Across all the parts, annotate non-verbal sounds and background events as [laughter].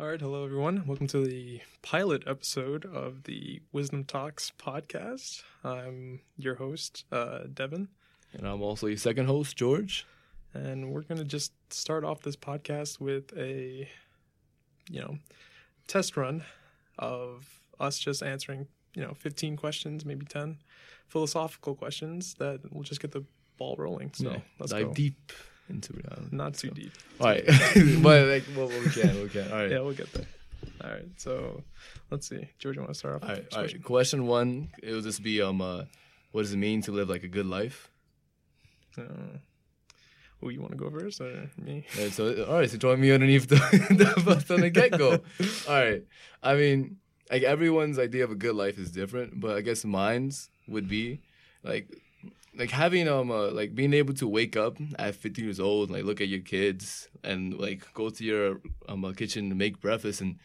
All right, hello everyone. Welcome to the pilot episode of the Wisdom Talks podcast. I'm your host, uh, Devin, And I'm also your second host, George. and we're going to just start off this podcast with a, you know, test run of us just answering, you know, 15 questions, maybe 10 philosophical questions that will just get the ball rolling. So Yeah, let's dive go. deep into reality. Not too So- deep. All right, [laughs] but like, well, we can, we can. All right, Yeah, we'll get there. All right, so let's see. George, you want to start off? all right, all right. Question one, it will just be um, uh, what does it mean to live like a good life? Uh, oh, you want to go first or me? And so, all right, so join me underneath the, [laughs] the bus on the get go. [laughs] All right, I mean, like everyone's idea of a good life is different, but I guess mine's would be like like having um uh, like being able to wake up at 50 years old and like look at your kids and like go to your um uh, kitchen to make breakfast and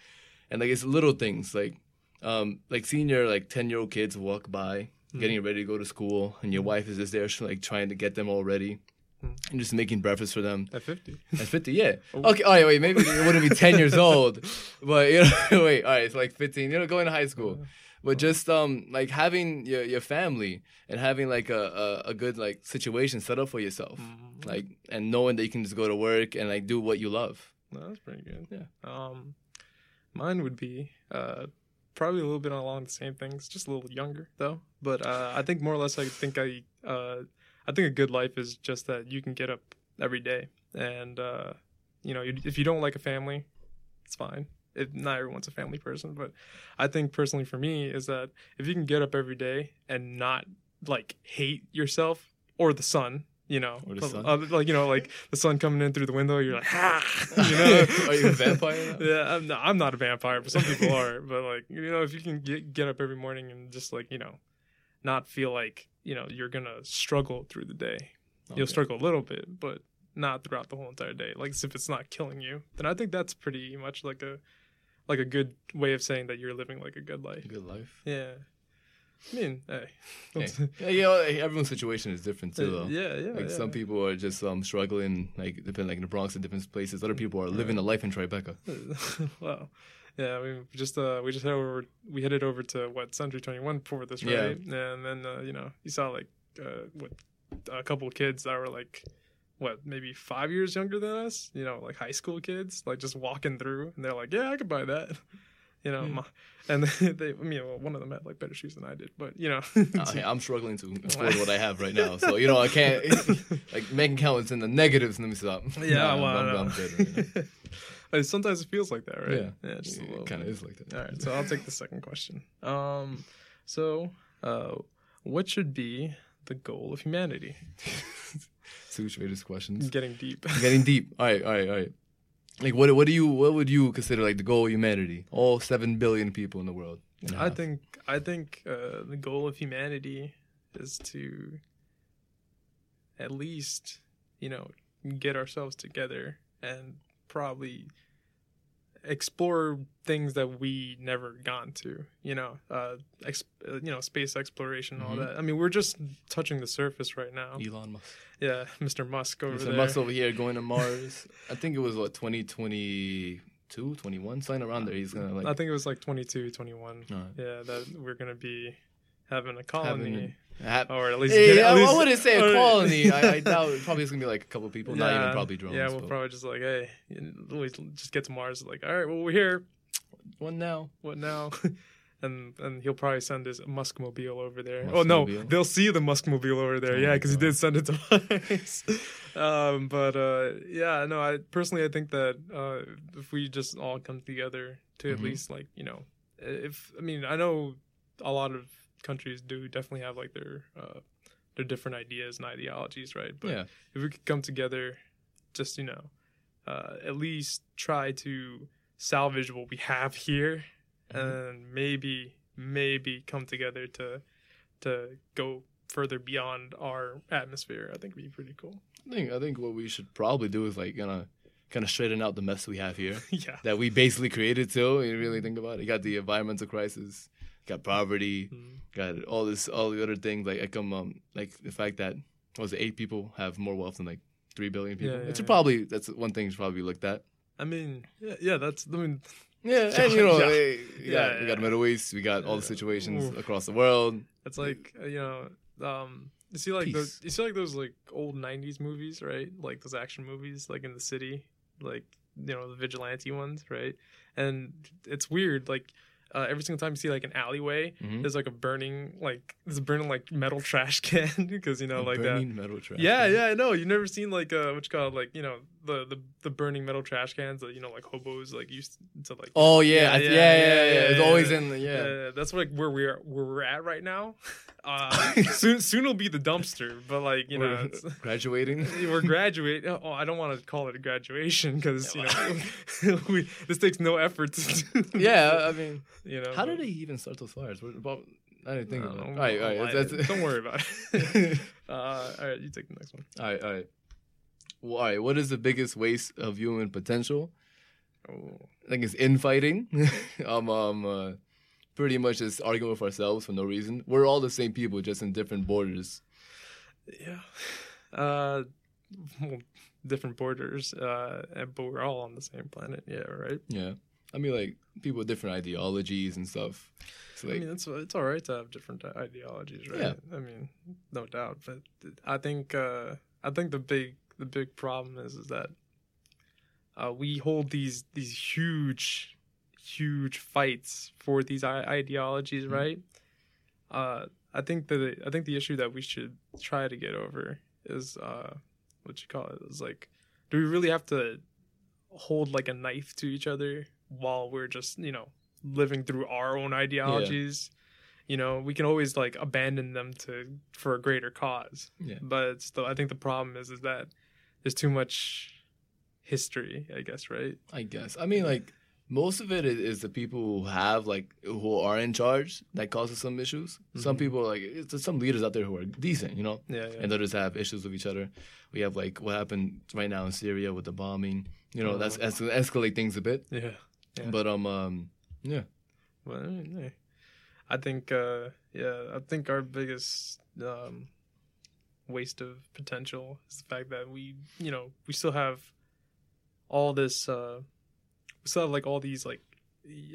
and like it's little things like um like seeing your like 10 year old kids walk by getting ready to go to school and your wife is just there like trying to get them all ready and just making breakfast for them At 50. at 50, yeah. [laughs] Okay, all right, wait, maybe it wouldn't be 10 years old, but, you know, [laughs] wait, all right, it's like 15, you know, going to high school. But just, um, like, having your, your family and having, like, a, a, a good, like, situation set up for yourself. Like, and knowing that you can just go to work and, like, do what you love. No, that's pretty good. Yeah. Um, mine would be uh, probably a little bit along the same things, just a little younger though. But uh, I think more or less, I think I, uh, I think a good life is just that you can get up every day, and uh, you know, you, if you don't like a family, it's fine. If not everyone's a family person, but I think personally for me is that if you can get up every day and not like hate yourself or the sun, you know, Or the sun. like you know, like the sun coming in through the window, you're like, ah, [laughs] you know, Are you a vampire [laughs] yeah, I'm not, I'm not a vampire, but some people are. But like, you know, if you can get get up every morning and just like you know, not feel like you know you're gonna struggle through the day. You'll struggle a little bit, but not throughout the whole entire day. Like if it's not killing you, then I think that's pretty much like a like a good way of saying that you're living like a good life. Good life. Yeah. I mean, hey, [laughs] Yeah, [laughs] yeah, you know, everyone's situation is different too, though. yeah, yeah. Like yeah. some people are just um struggling, like depending like in the Bronx and different places. Other people are living a life in Tribeca. [laughs] wow. Yeah, we just uh we just headed over we headed over to what Century Twenty One for this, right? Yeah. And then uh, you know you saw like uh what a couple of kids that were like what maybe five years younger than us, you know, like high school kids, like just walking through, and they're like, yeah, I could buy that. [laughs] You know, Yeah. my, and [laughs] they, I mean, well, one of them had like better shoes than I did, but you know, Uh, [laughs] hey, I'm struggling to afford what I have right now, so you know I can't like making counts in the negatives. Let me stop. yeah, Nah, well, I'm, no. I'm, I'm good. Right Sometimes it feels like that, right? Yeah, yeah, just a little. it kind of is like that. All right, so I'll take the second question. Um, so, uh, what should be the goal of humanity? Which way this questions. Getting deep. [laughs] Getting deep. All right, all right, all right. Like what? What do you? What would you consider like the goal of humanity? All seven billion people in the world. a I half. think I think uh, the goal of humanity is to at least you know get ourselves together and probably explore things that we never gone to you know uh, uh you know space exploration and all Mhm. that i mean we're just touching the surface right now Elon Musk. yeah [laughs] mr musk over Mr. there Musk over here going to [laughs] Mars. I think it was what 2022, 21, something around there. He's gonna like i think it was like 22 21 Alright. yeah that we're gonna be having a colony Or at least, Hey, get, at I, least I wouldn't say [laughs] or- a colony. [laughs] I, I doubt it probably it's gonna be like a couple people, not even probably drones. Yeah, we'll but probably just like, hey, we just get to Mars. Like, all right, well, we're here. one now. What now? [laughs] and and he'll probably send his Muskmobile over there. Oh no, they'll see the Muskmobile over there. Oh yeah, because he did send it to us. um, but uh, yeah, no, I personally I think that uh, if we just all come together to at Mhm. least like you know, if I mean I know a lot of countries do definitely have like their uh, their different ideas and ideologies, right? But yeah, if we could come together, just you know, uh, at least try to salvage what we have here, and maybe maybe come together to to go further beyond our atmosphere. I think would be pretty cool. I think I think what we should probably do is like gonna kind of straighten out the mess we have here [laughs] yeah. that we basically created So You really think about it. You got the environmental crisis, got poverty, Mm. got all this, all the other things like econ- um, like the fact that was it, eight people have more wealth than like three billion people. Yeah, yeah, it's yeah. probably that's one thing should probably be looked at. I mean, yeah, yeah, that's. I mean, Yeah, [laughs] and you know, Yeah. we got, we got. Middle East, we got all the situations Oof. across the world. it's like uh, you know, um, you see like those, you see like those like old '90s movies, right? Like those action movies, like in the city, like you know the vigilante ones, right? And it's weird, like. Uh, every single time you see like an alleyway, Mhm. there's like a burning like there's a burning like metal [laughs] trash can because you know like that burning metal trash. Yeah, can. yeah, I know. You've never seen like uh what you call it, like you know the the the burning metal trash cans that you know like hobos like used to like. Oh yeah, Yeah, yeah, yeah, yeah, yeah, yeah, It's always in the yeah. That's like where we're where we're at right now. [laughs] Uh, soon soon will be the dumpster, but like you know We're it's, [laughs] graduating. [laughs] we're graduate. Oh, I don't want to call it a graduation because you know we, this takes no effort yeah, I mean, you know. how but- did they even start those fires? About? I didn't think I of don't that. All know. right, all right. lie. That's, Don't worry about it. uh, all right, you take the next one. all right, all right. Well, all right. What is the biggest waste of human potential? Oh. I think it's infighting. [laughs] um, um, uh, pretty much just arguing with ourselves for no reason. We're all the same people, just in different borders. Yeah. Uh, well, different borders, uh, but we're all on the same planet. Yeah, right. Yeah, I mean, like people with different ideologies and stuff. It's I mean, it's it's all right to have different ideologies, right? Yeah. I mean, no doubt. But I think uh, I think the big the big problem is is that uh, we hold these these huge huge fights for these ideologies, Mhm. right? Uh, I think that I think the issue that we should try to get over is uh, what you call it is like, do we really have to hold like a knife to each other while we're just you know living through our own ideologies? You know, we can always like abandon them to for a greater cause. Yeah. But the, I think the problem is is that there's too much history, I guess, right? I guess. I mean, like most of it is, is the people who have like who are in charge that causes some issues. Some Mhm. people like there's some leaders out there who are decent, you know, Yeah, yeah. and others have issues with each other. We have like what happened right now in Syria with the bombing. You know, that's Oh. es- escalate things a bit. yeah. Yeah. But um, um, yeah, Well, I, mean, I think, uh, yeah, I think our biggest um, waste of potential is the fact that we, you know, we still have all this, uh, we still have like all these like,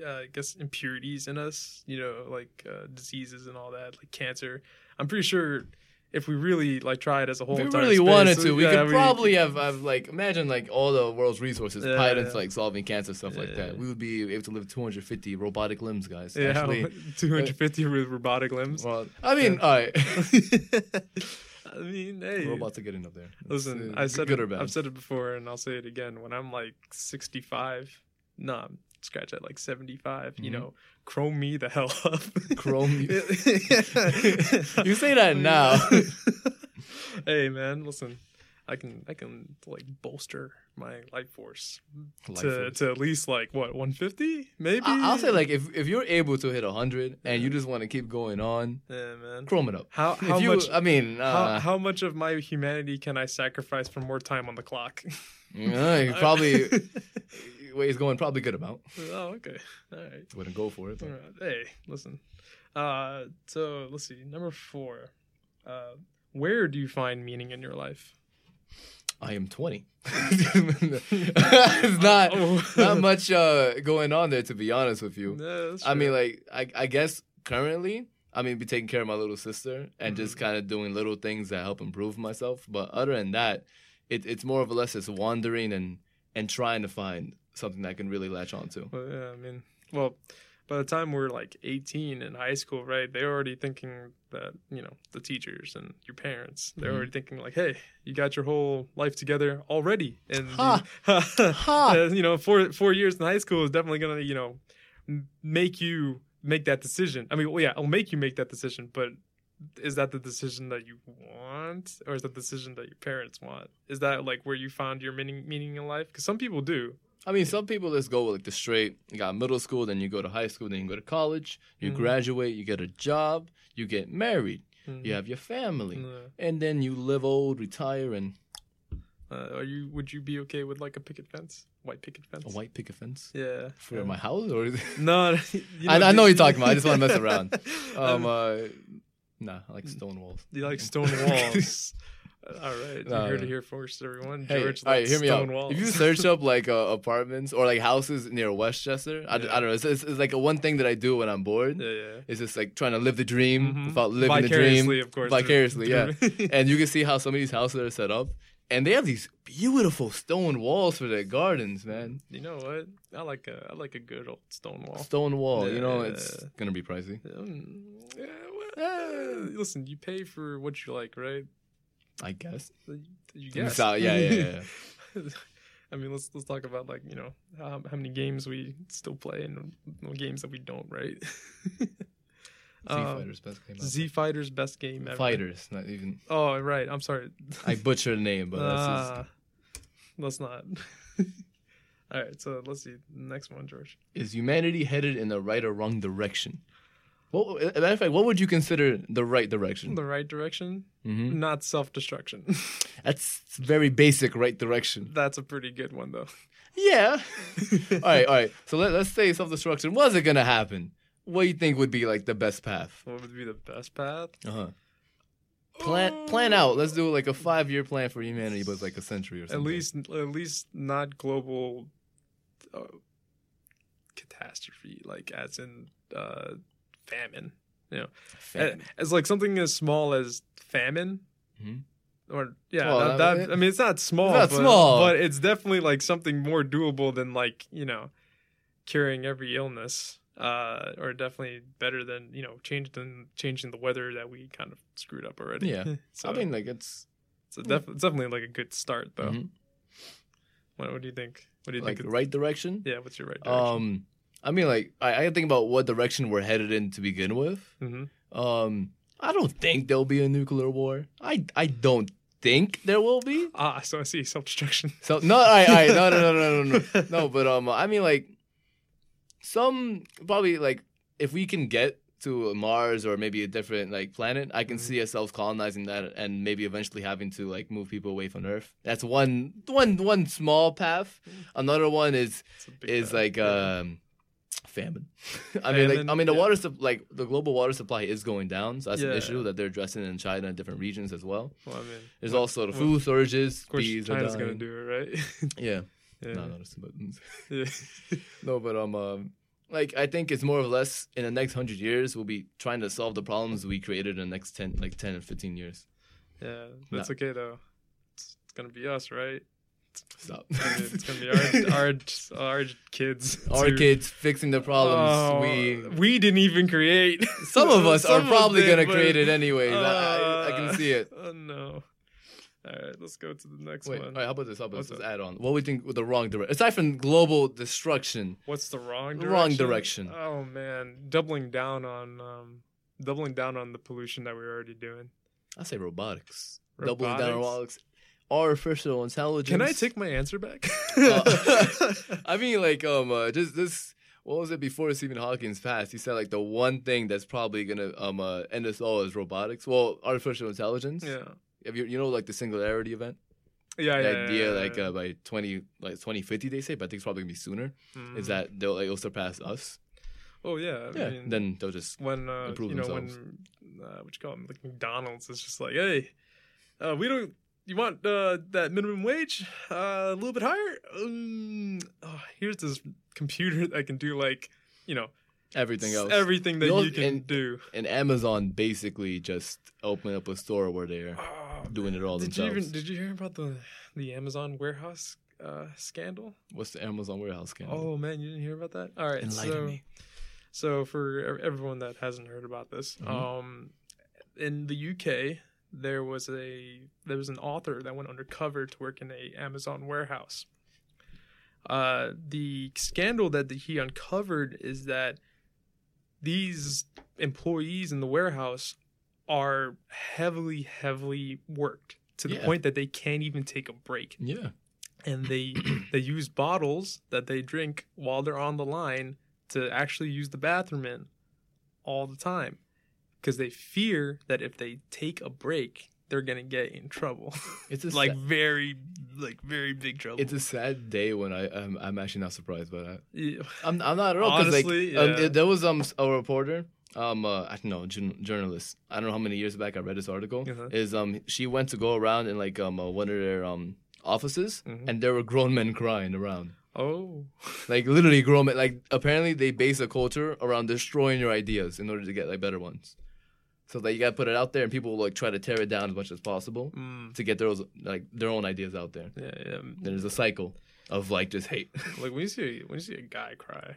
uh, I guess impurities in us, you know, like uh, diseases and all that, like cancer. I'm pretty sure if we really like tried as a whole, if we really space, wanted to, we yeah, could probably have, have like imagine like all the world's resources Yeah, tied into yeah. like solving cancer stuff like that. We would be able to live 250 robotic limbs, guys. yeah, Actually, [laughs] 250 with robotic limbs. well, I mean, all right. [laughs] [laughs] [laughs] I mean, hey, Robots are getting up there. Listen, uh, I said good it, or bad. I've said it before, and I'll say it again. When I'm like 65, nah, scratch at like 75. You Mhm. know, chrome me the hell up. Chrome [laughs] you- [laughs] You say that now. hey man, listen, I can I can like bolster my life force Life to force. to at least like what 150 maybe. I- I'll say like if if you're able to hit 100 and you just want to keep going on, yeah, man. chrome it up. How how you, much? I mean, how, uh, how much of my humanity can I sacrifice for more time on the clock? [laughs] yeah, [laughs] probably where he's going probably good amount. oh, okay. All right. Wouldn't go for it. Right. Hey, listen. Uh, so let's see. Number four. Uh, where do you find meaning in your life? I am 20. [laughs] it's [laughs] not Oh. not much uh, going on there to be honest with you. Yeah, I mean, like I, I guess currently I mean be taking care of my little sister and just Mm-hmm. kind of doing little things that help improve myself. But other than that, it, it's more of a less just wandering and and trying to find something that I can really latch onto. Well, yeah, I mean, well, by the time we're like 18 in high school, right? They're already thinking that you know the teachers and your parents. They're Mhm. already thinking like, hey, you got your whole life together already, and Ha. you, [laughs] Ha. Uh, you know, four four years in high school is definitely gonna you know make you make that decision. I mean, well, yeah, it'll make you make that decision, but is that the decision that you want, or is that the decision that your parents want? Is that like where you found your meaning meaning in life? Because some people do. I mean, some people just go with like the straight. You got middle school, then you go to high school, then you go to college. You Mhm. graduate, you get a job, you get married, Mhm. you have your family, Yeah. and then you live old, retire, and Uh, are you? Would you be okay with like a picket fence, white picket fence? a white picket fence Yeah. for yeah. my house, or [laughs] No, [laughs] you [laughs] I- I know what you're talking about. I just wanna mess around. um, Um, uh, nah, I like stone walls. you like stone walls. All right, No, you heard it here first, everyone. Hey, George all right, likes hear me out. walls. If you search [laughs] up like uh, apartments or like houses near Westchester, Yeah. I don't know. It's, it's, it's like a one thing that I do when I'm bored. yeah, yeah. It's just like trying to live the dream Mhm. without living the dream. Vicariously, of course. Vicariously, yeah. [laughs] yeah. and you can see how some of these houses are set up, and they have these beautiful stone walls for their gardens, man. you know what? I like a I like a good old stone wall. Stone wall, you know, it's gonna be pricey. Um, yeah, well, uh, listen, you pay for what you like, right? I guess. You guess. saw- yeah, yeah, yeah. [laughs] [laughs] I mean, let's let's talk about like you know how, how many games we still play and games that we don't, right? [laughs] Z Um, Fighters best game. Z Fighter's best game ever. Fighters, not even. Oh right, I'm sorry. I butchered the name, but that's just, Ah, let's not. All right, so let's see next one, George. is humanity headed in the right or wrong direction? As a matter of fact, what would you consider the right direction? The right direction, hmm not self destruction. [laughs] That's very basic right direction. That's a pretty good one though. Yeah. [laughs] all right, all right. So let, let's say self destruction wasn't gonna happen. What do you think would be like the best path? What would be the best path? Uh huh. Plan plan out. Let's do like a five year plan for humanity, but like a century or something. At least, at least not global uh, catastrophe, like as in uh, famine. You know, Famine. as like something as small as famine. Mhm. Or yeah, Well, that, that- I mean it's not small, not but, small. but it's definitely like something more doable than like you know, curing every illness. Uh, or definitely better than you know changing changing the weather that we kind of screwed up already. Yeah. [laughs] so I mean, like it's it's, a def- it's definitely like a good start though. mhm. What, what do you think? What do you like think? right direction. Yeah, what's your right direction? Um, I mean, like I, I think about what direction we're headed in to begin with. hmm Um, I don't think there'll be a nuclear war. I I don't think there will be. Ah, so I see self destruction. So no, all right, no, no, no, no, no, no, [laughs] no. But um, I mean, like some probably like if we can get to Mars or maybe a different like planet, I can Mhm. see ourselves colonizing that and maybe eventually having to like move people away from Earth. That's one one one small path. Another one is It's a big is path, like um famine. I mean, like I mean, the yeah. water sup- like the global water supply is going down, so that's Yeah. an issue that they're addressing in China and different regions as well. Well, I mean, There's well, also the well, food shortages. Of course, bees China's gonna do it, right? [laughs] Yeah, yeah. no, no, but yeah. [laughs] no, but um, um, like I think it's more or less in the next hundred years we'll be trying to solve the problems we created in the next ten, like ten and fifteen years. yeah, that's okay though. It's, it's gonna be us, right? Stop. It's gonna be, it's gonna be our our our kids. Our too. kids fixing the problems Oh, we. we didn't even create. Some of us [laughs] Some are probably did, gonna create it anyways. I, I, I can Uh, see it. [laughs] Oh no! All right, let's go to the next Wait, one. all right, how about this? How about What's this? up? Add on. What we think with the wrong direction? Aside from global destruction, What's the wrong direction? wrong direction. Oh man, doubling down on um, doubling down on the pollution that we we're already doing. I say robotics. Doubling down on Robotics? Robotics. Artificial intelligence. Can I take my answer back? Uh, [laughs] [laughs] [laughs] I mean, like, um, uh, just this. What was it before Stephen Hawking's passed? He said like the one thing that's probably gonna um uh, end us all is robotics. Well, artificial intelligence. yeah, Have you you know like the singularity event? yeah, the yeah. idea yeah, like yeah. uh, by twenty like twenty fifty they say, but I think it's probably gonna be sooner. Is Mhm. that they'll like, it'll surpass us? Oh yeah. I Yeah. mean, then they'll just when uh, improve you know themselves. when uh, what you call them like McDonald's is just like, hey, uh, we don't. You want uh, that minimum wage uh, a little bit higher? Um, oh, here's this computer that can do like, you know, everything else. everything that You know, you can and- do. and Amazon basically just opened up a store where they're Oh, doing it all did you themselves. even did you hear about the the Amazon warehouse uh, scandal? What's the Amazon warehouse scandal? Oh man, you didn't hear about that? All right, Enlighten so me. so for everyone that hasn't heard about this, Mhm. um, in the UK there was a there was an author that went undercover to work in a Amazon warehouse. Uh, the scandal that he uncovered is that these employees in the warehouse are heavily, heavily worked to the Yeah. point that they can't even take a break Yeah. and they [clears throat] they use bottles that they drink while they're on the line to actually use the bathroom in all the time because they fear that if they take a break they're gonna get in trouble It's a [laughs] like sad, very like very big trouble it's a sad day when I I'm, I'm actually not surprised by that. Yeah. I'm I'm not at all because like Honestly, um, it- there was um a reporter um uh, I don't know jour- journalist. I don't know how many years back I read this article. Uh-huh. Is um she went to go around in like um uh, one of their um offices Mhm. and there were grown men crying around. Oh, [laughs] Like literally grown men. Like apparently they base a culture around destroying your ideas in order to get like better ones. So that you gotta put it out there and people will like try to tear it down as much as possible mm, to get those like their own ideas out there. yeah, yeah. Then there's a cycle of like just hate. [laughs] Like when you see when you see a guy cry,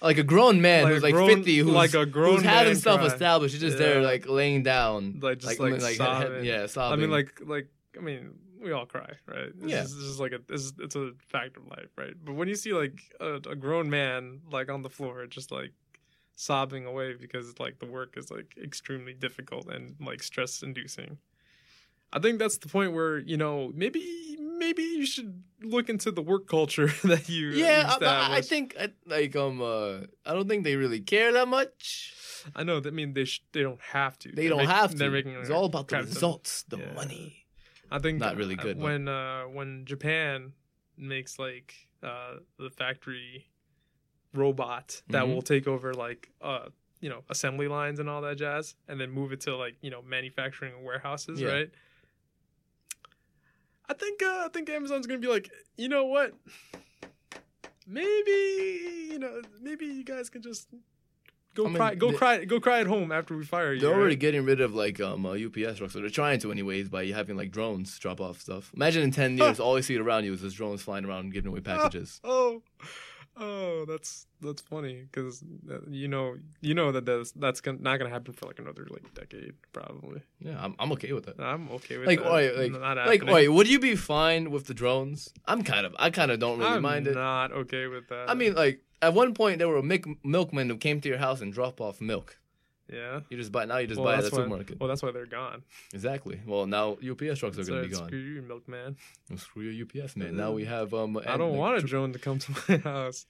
like a grown man Like who's like grown- 50 who's like a grown who's had himself cry. established. He's just there like laying down. like just like, head- head- sobbing. yeah, I mean, like like I mean, we all cry, right? It's Yeah. it's just like a it's, it's a fact of life, right? But when you see like a, a grown man like on the floor, just like sobbing away because like the work is like extremely difficult and like stress inducing. I think that's the point where you know maybe maybe you should look into the work culture [laughs] that you yeah, I, I- I think I, like um uh I don't think they really care that much. I know that mean they sh- they don't have to. They They're don't make- have to. They're making it's all about the results, the Yeah. money. I think Not really good, when uh, when Japan makes like uh, the factory robot that Mhm. will take over like uh you know assembly lines and all that jazz, and then move it to like you know manufacturing warehouses, Yeah. right? I think uh, I think Amazon's gonna be like, you know what? Maybe you know maybe you guys can just go I mean, cry go they- cry go cry at home after we fire you. They're already right? getting rid of like um uh, UPS trucks, so they're trying to anyways by having like drones drop off stuff. Imagine in ten years, all you see around you is just drones flying around giving away packages. Oh, oh, Oh, that's that's funny because uh, you know you know that that's that's gonna, not gonna happen for like another like decade probably. Yeah, I'm, I'm okay with that. I'm okay with Like, that. wait, like, not like, wait, would you be fine with the drones? I'm kind of, I kind of don't really mind it. I'm mind it. not okay with that. I mean, like at one point there were milk milkmen who came to your house and drop off milk. Yeah. You just buy now. You just Well, buy at that's the why, supermarket. well, that's why they're gone. exactly. Well, now UPS trucks are So going to be gone. screw you, milkman. Screw your UPS man. Now we have um. I don't want a tr- drone to come to my house.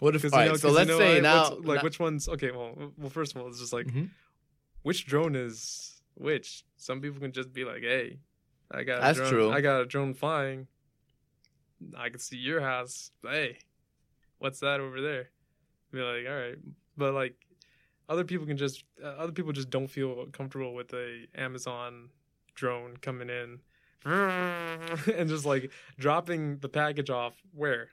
What if? All right. know, so let's you know, say like, now, like now- which one's okay. Well, well, first of all, it's just like Mhm. which drone is which. Some people can just be like, "Hey, I got That's a drone, true. I got a drone flying. I can see your house. Hey, what's that over there?" Be like, "All right," but like other people can just uh, other people just don't feel comfortable with a Amazon drone coming in [laughs] and just like dropping the package off where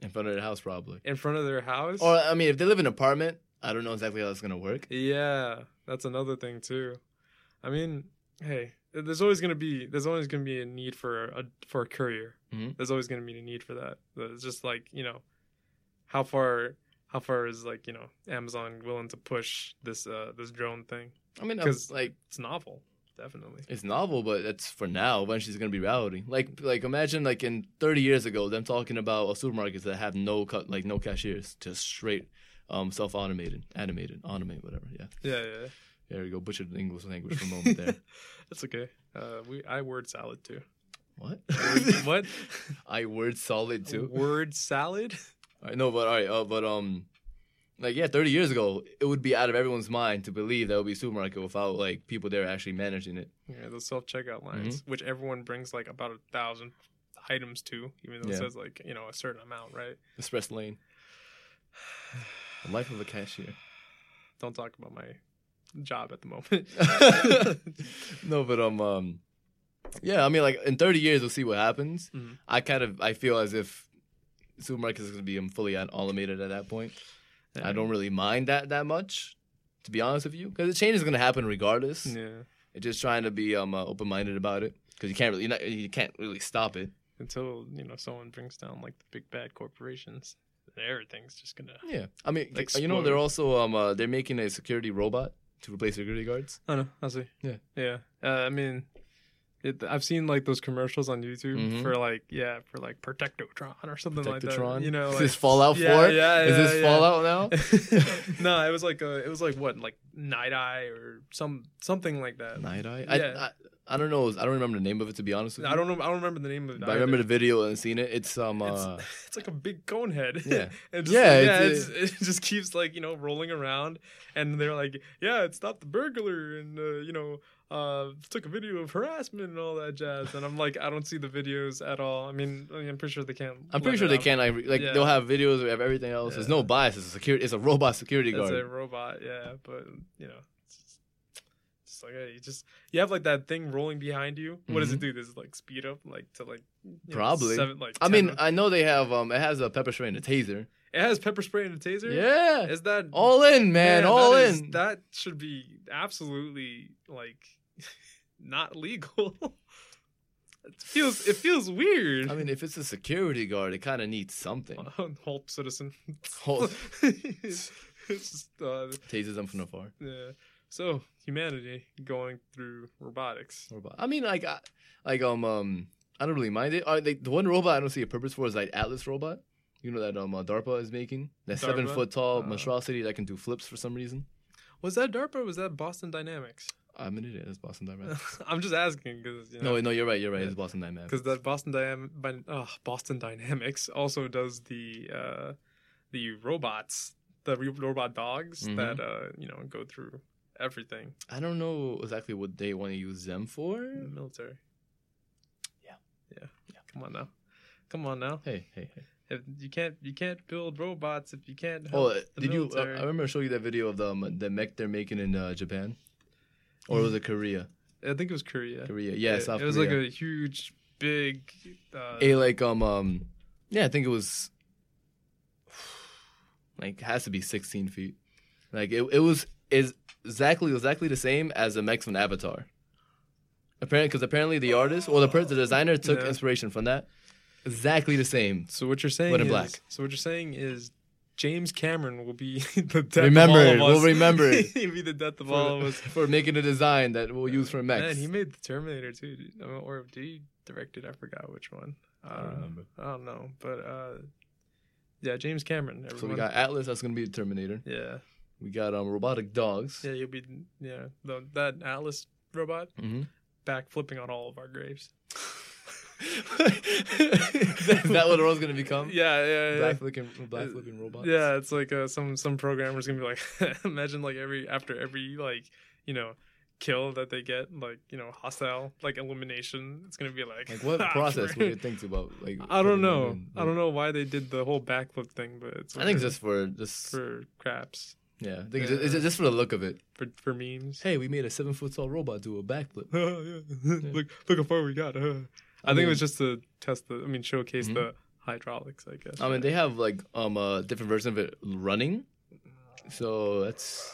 in front of the house probably. in front of their house. Or I mean, if they live in an apartment, I don't know exactly how that's gonna work. Yeah, that's another thing too. I mean, hey, there's always gonna be there's always gonna be a need for a for a courier. Mhm. There's always gonna be a need for that. It's just like you know, how far how far is like you know Amazon willing to push this uh this drone thing? I mean, 'Cause- I'm- like It's novel, definitely. it's novel, but that's for now. Eventually, it's gonna be reality. Like, like imagine like in 30 years ago, them talking about uh, supermarkets that have no cut, like no cashiers, just straight, um, self automated, animated, automate, whatever. Yeah, Yeah, yeah. there you go. Butchered the English language for a moment there. [laughs] That's okay. Uh, we I word salad too. What? what? I word solid [laughs] too. Word salad? I know, but all right, uh, but um, like yeah, 30 years ago, it would be out of everyone's mind to believe there would be a supermarket without like people there actually managing it. Yeah, those self checkout lines, which everyone brings like about a thousand items to, even though Yeah. it says like you know a certain amount, right? Express lane. The life of a cashier. Don't talk about my job at the moment. [laughs] no, but um, um, yeah. I mean, like in 30 years, we'll see what happens. Mhm. I kind of I feel as if supermarkets is going to be um, fully automated at that point. I don't really mind that that much, to be honest with you, because the change is going to happen regardless. Yeah, It's just trying to be um uh, open minded about it because you can't really not, you can't really stop it. until you know someone brings down like the big bad corporations, everything's just gonna. Yeah, I mean, Like you know, they're also um uh, they're making a security robot to replace security guards. I know. I see. Yeah. yeah. Uh, I mean, it, I've seen like those commercials on YouTube Mhm. for like yeah for like Protectotron or something like Protectatron? that. You know, is this Fallout Yeah, Four? yeah, is this yeah. Fallout now? [laughs] no, it was like uh it was like what like Night Eye or some something like that. Night Eye. Yeah. I, I I don't know. I don't remember the name of it to be honest with you. I don't know. I don't remember the name of it. But I remember the video and seen it. It's um. It's, Uh, [laughs] it's like a big cone head. Yeah. [laughs] and just, Yeah, yeah. it's- It's, it just keeps like you know rolling around, and they're like, yeah, it stopped the burglar, and uh, you know, uh, took a video of harassment and all that jazz. And I'm like, I don't see the videos at all. I mean, I mean I'm pretty sure they can't. I'm pretty sure they out. can. Like, like Yeah. they'll have videos. Have everything else. There's no bias. It's a security. It's a robot security guard. It's a robot, yeah, but you know, it's just, like hey, you just you have like that thing rolling behind you. What does it do? Does it like speed up like to like you know, Mm-hmm. Probably. seven, like I 10 mean, I know they have. Um, it has a pepper spray and a taser. it has pepper spray and a taser. Yeah, is that all in, man, all that is- in. that should be absolutely like [laughs] not legal. [laughs] it feels it feels weird. I mean, if it's a security guard, it kind of needs something. [laughs] Halt citizen. Halt. it's just uh, Tases them from afar. yeah. So humanity going through robotics. Robot. I mean, like, I, like um, um, I don't really mind it. Uh, like, the one robot I don't see a purpose for is like Atlas robot. You know that um, uh, DARPA is making that seven foot tall Uh. monstrosity that can do flips for some reason. Was that DARPA? or Was that Boston Dynamics? I mean, it is Boston Dynamics. [laughs] I'm just asking because you know. no, no, you're right. You're right. Yeah. It's Boston Dynamics. because that Boston Dynam- uh, Boston Dynamics also does the uh, the robots, the re- robot dogs Mhm. that uh, you know go through everything I don't know exactly what they want to use them for. the military. Yeah. yeah, Yeah. Come on now, come on now. Hey, hey, hey. If you can't you can't build robots if you can't. Oh, Help the did you? Uh. I remember showing you that video of the um, the mech they're making in uh, Japan, or was it Korea? I think it was Korea. Korea, yeah, it, South it was Korea. like a huge, big. Uh, a like um um yeah i think it was [sighs] like has to be 16 feet like it, it was is exactly exactly the same as the mechs from avatar apparently because apparently the artist or the per- the designer took Yeah. inspiration from that exactly the same So what you're saying But in is, black. So what you're saying is James Cameron will be [laughs] the death Remember of all of us. We'll remember it. [laughs] He'll be the death of for, all of us. [laughs] for making a design that we'll use for mechs Man, he made the Terminator too, dude. I mean, or did he direct it? I forgot which one. Uh, I don't remember. I don't know, but uh, yeah, James Cameron. Everyone. so we got atlas that's gonna be the terminator yeah, we got um robotic dogs yeah. You'll be yeah. The, that Atlas robot hmm back flipping on all of our graves. [laughs] is that what the gonna become Yeah, yeah, yeah. black flipping black flipping robots Yeah, it's like uh, some some programmers gonna be like, [laughs] imagine like every after every like you know kill that they get like you know hostile like elimination. It's gonna be like Like what [laughs] process would you think about? Like I don't know. in? I don't know why they did the whole backflip thing, but it's I think it's just for just for craps yeah. I think it's, just, it's just for the look of it. for for memes. Hey, we made a seven foot tall robot do a backflip. [laughs] Yeah. look look how far we got. uh. [laughs] I, think it was just to test the. I mean, showcase Mhm. the hydraulics. I guess. I mean, they have like um a different version of it running, so that's.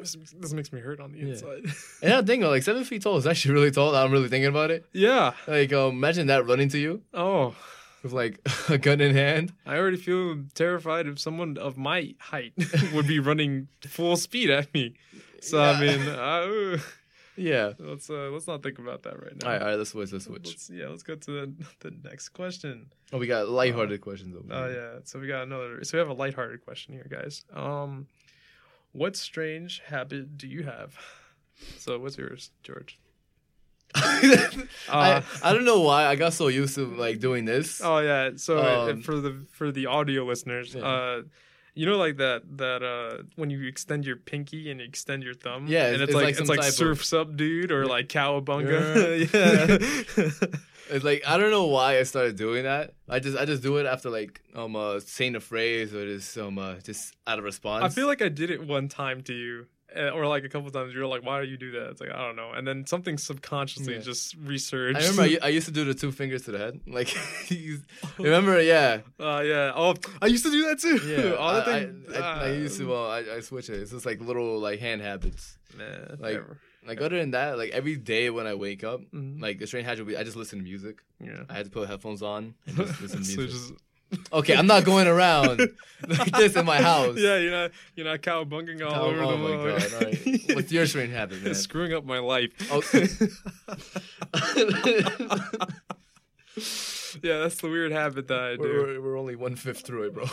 this, makes me hurt on the Yeah. inside. [laughs] And I think like seven feet tall is actually really tall. I'm really thinking about it. yeah. Like, um, imagine that running to you Oh. With like [laughs] a gun in hand. I already feel terrified if someone of my height [laughs] would be running full speed at me. So I mean, [laughs] uh, Yeah. let's uh, let's not think about that right now. All right, all right. Let's switch. Let's switch. Let's, yeah, let's go to the, the next question. Oh, we got lighthearted questions over Oh here. yeah, so we got another. So we have a lighthearted question here, guys. Um, what strange habit do you have? So what's yours, George? [laughs] I, Uh, I don't know why I got so used to like doing this. Oh yeah. So uh, Um, for the for the audio listeners, Yeah. uh, you know, like that that uh, when you extend your pinky and you extend your thumb, Yeah, and it's- it's, like like it's like type of- up, dude, or like cowabunga. [laughs] yeah. It's like I don't know why I started doing that. I just I just do it after like um uh, saying a phrase or just um uh, just out of response. I feel like I did it one time to you. Uh, Or like a couple times, you're like, "Why do you do that?" It's like I don't know, and then something subconsciously Yeah. just resurged. I remember I, [laughs] I used to do the two fingers to the head. Like [laughs] remember yeah Uh, yeah. Oh, I used to do that too. yeah. [laughs] All the I, I, thing- I, I ah, used to well I, I switch it. It's just like little like hand habits. Nah, like, never. Like other than that, like every day when I wake up, Mhm. like the strange habit I just listen to music. yeah. I had to put headphones on and just listen to so music. just Okay, I'm not going around [laughs] like this in my house. yeah, you're not you're not cowabunging all Oh, over oh the my world. god! All right. What's your strange habit, man? It's [laughs] screwing up my life. Oh. [laughs] yeah, that's the weird habit that I do. we're, we're, we're only one fifth through it, bro.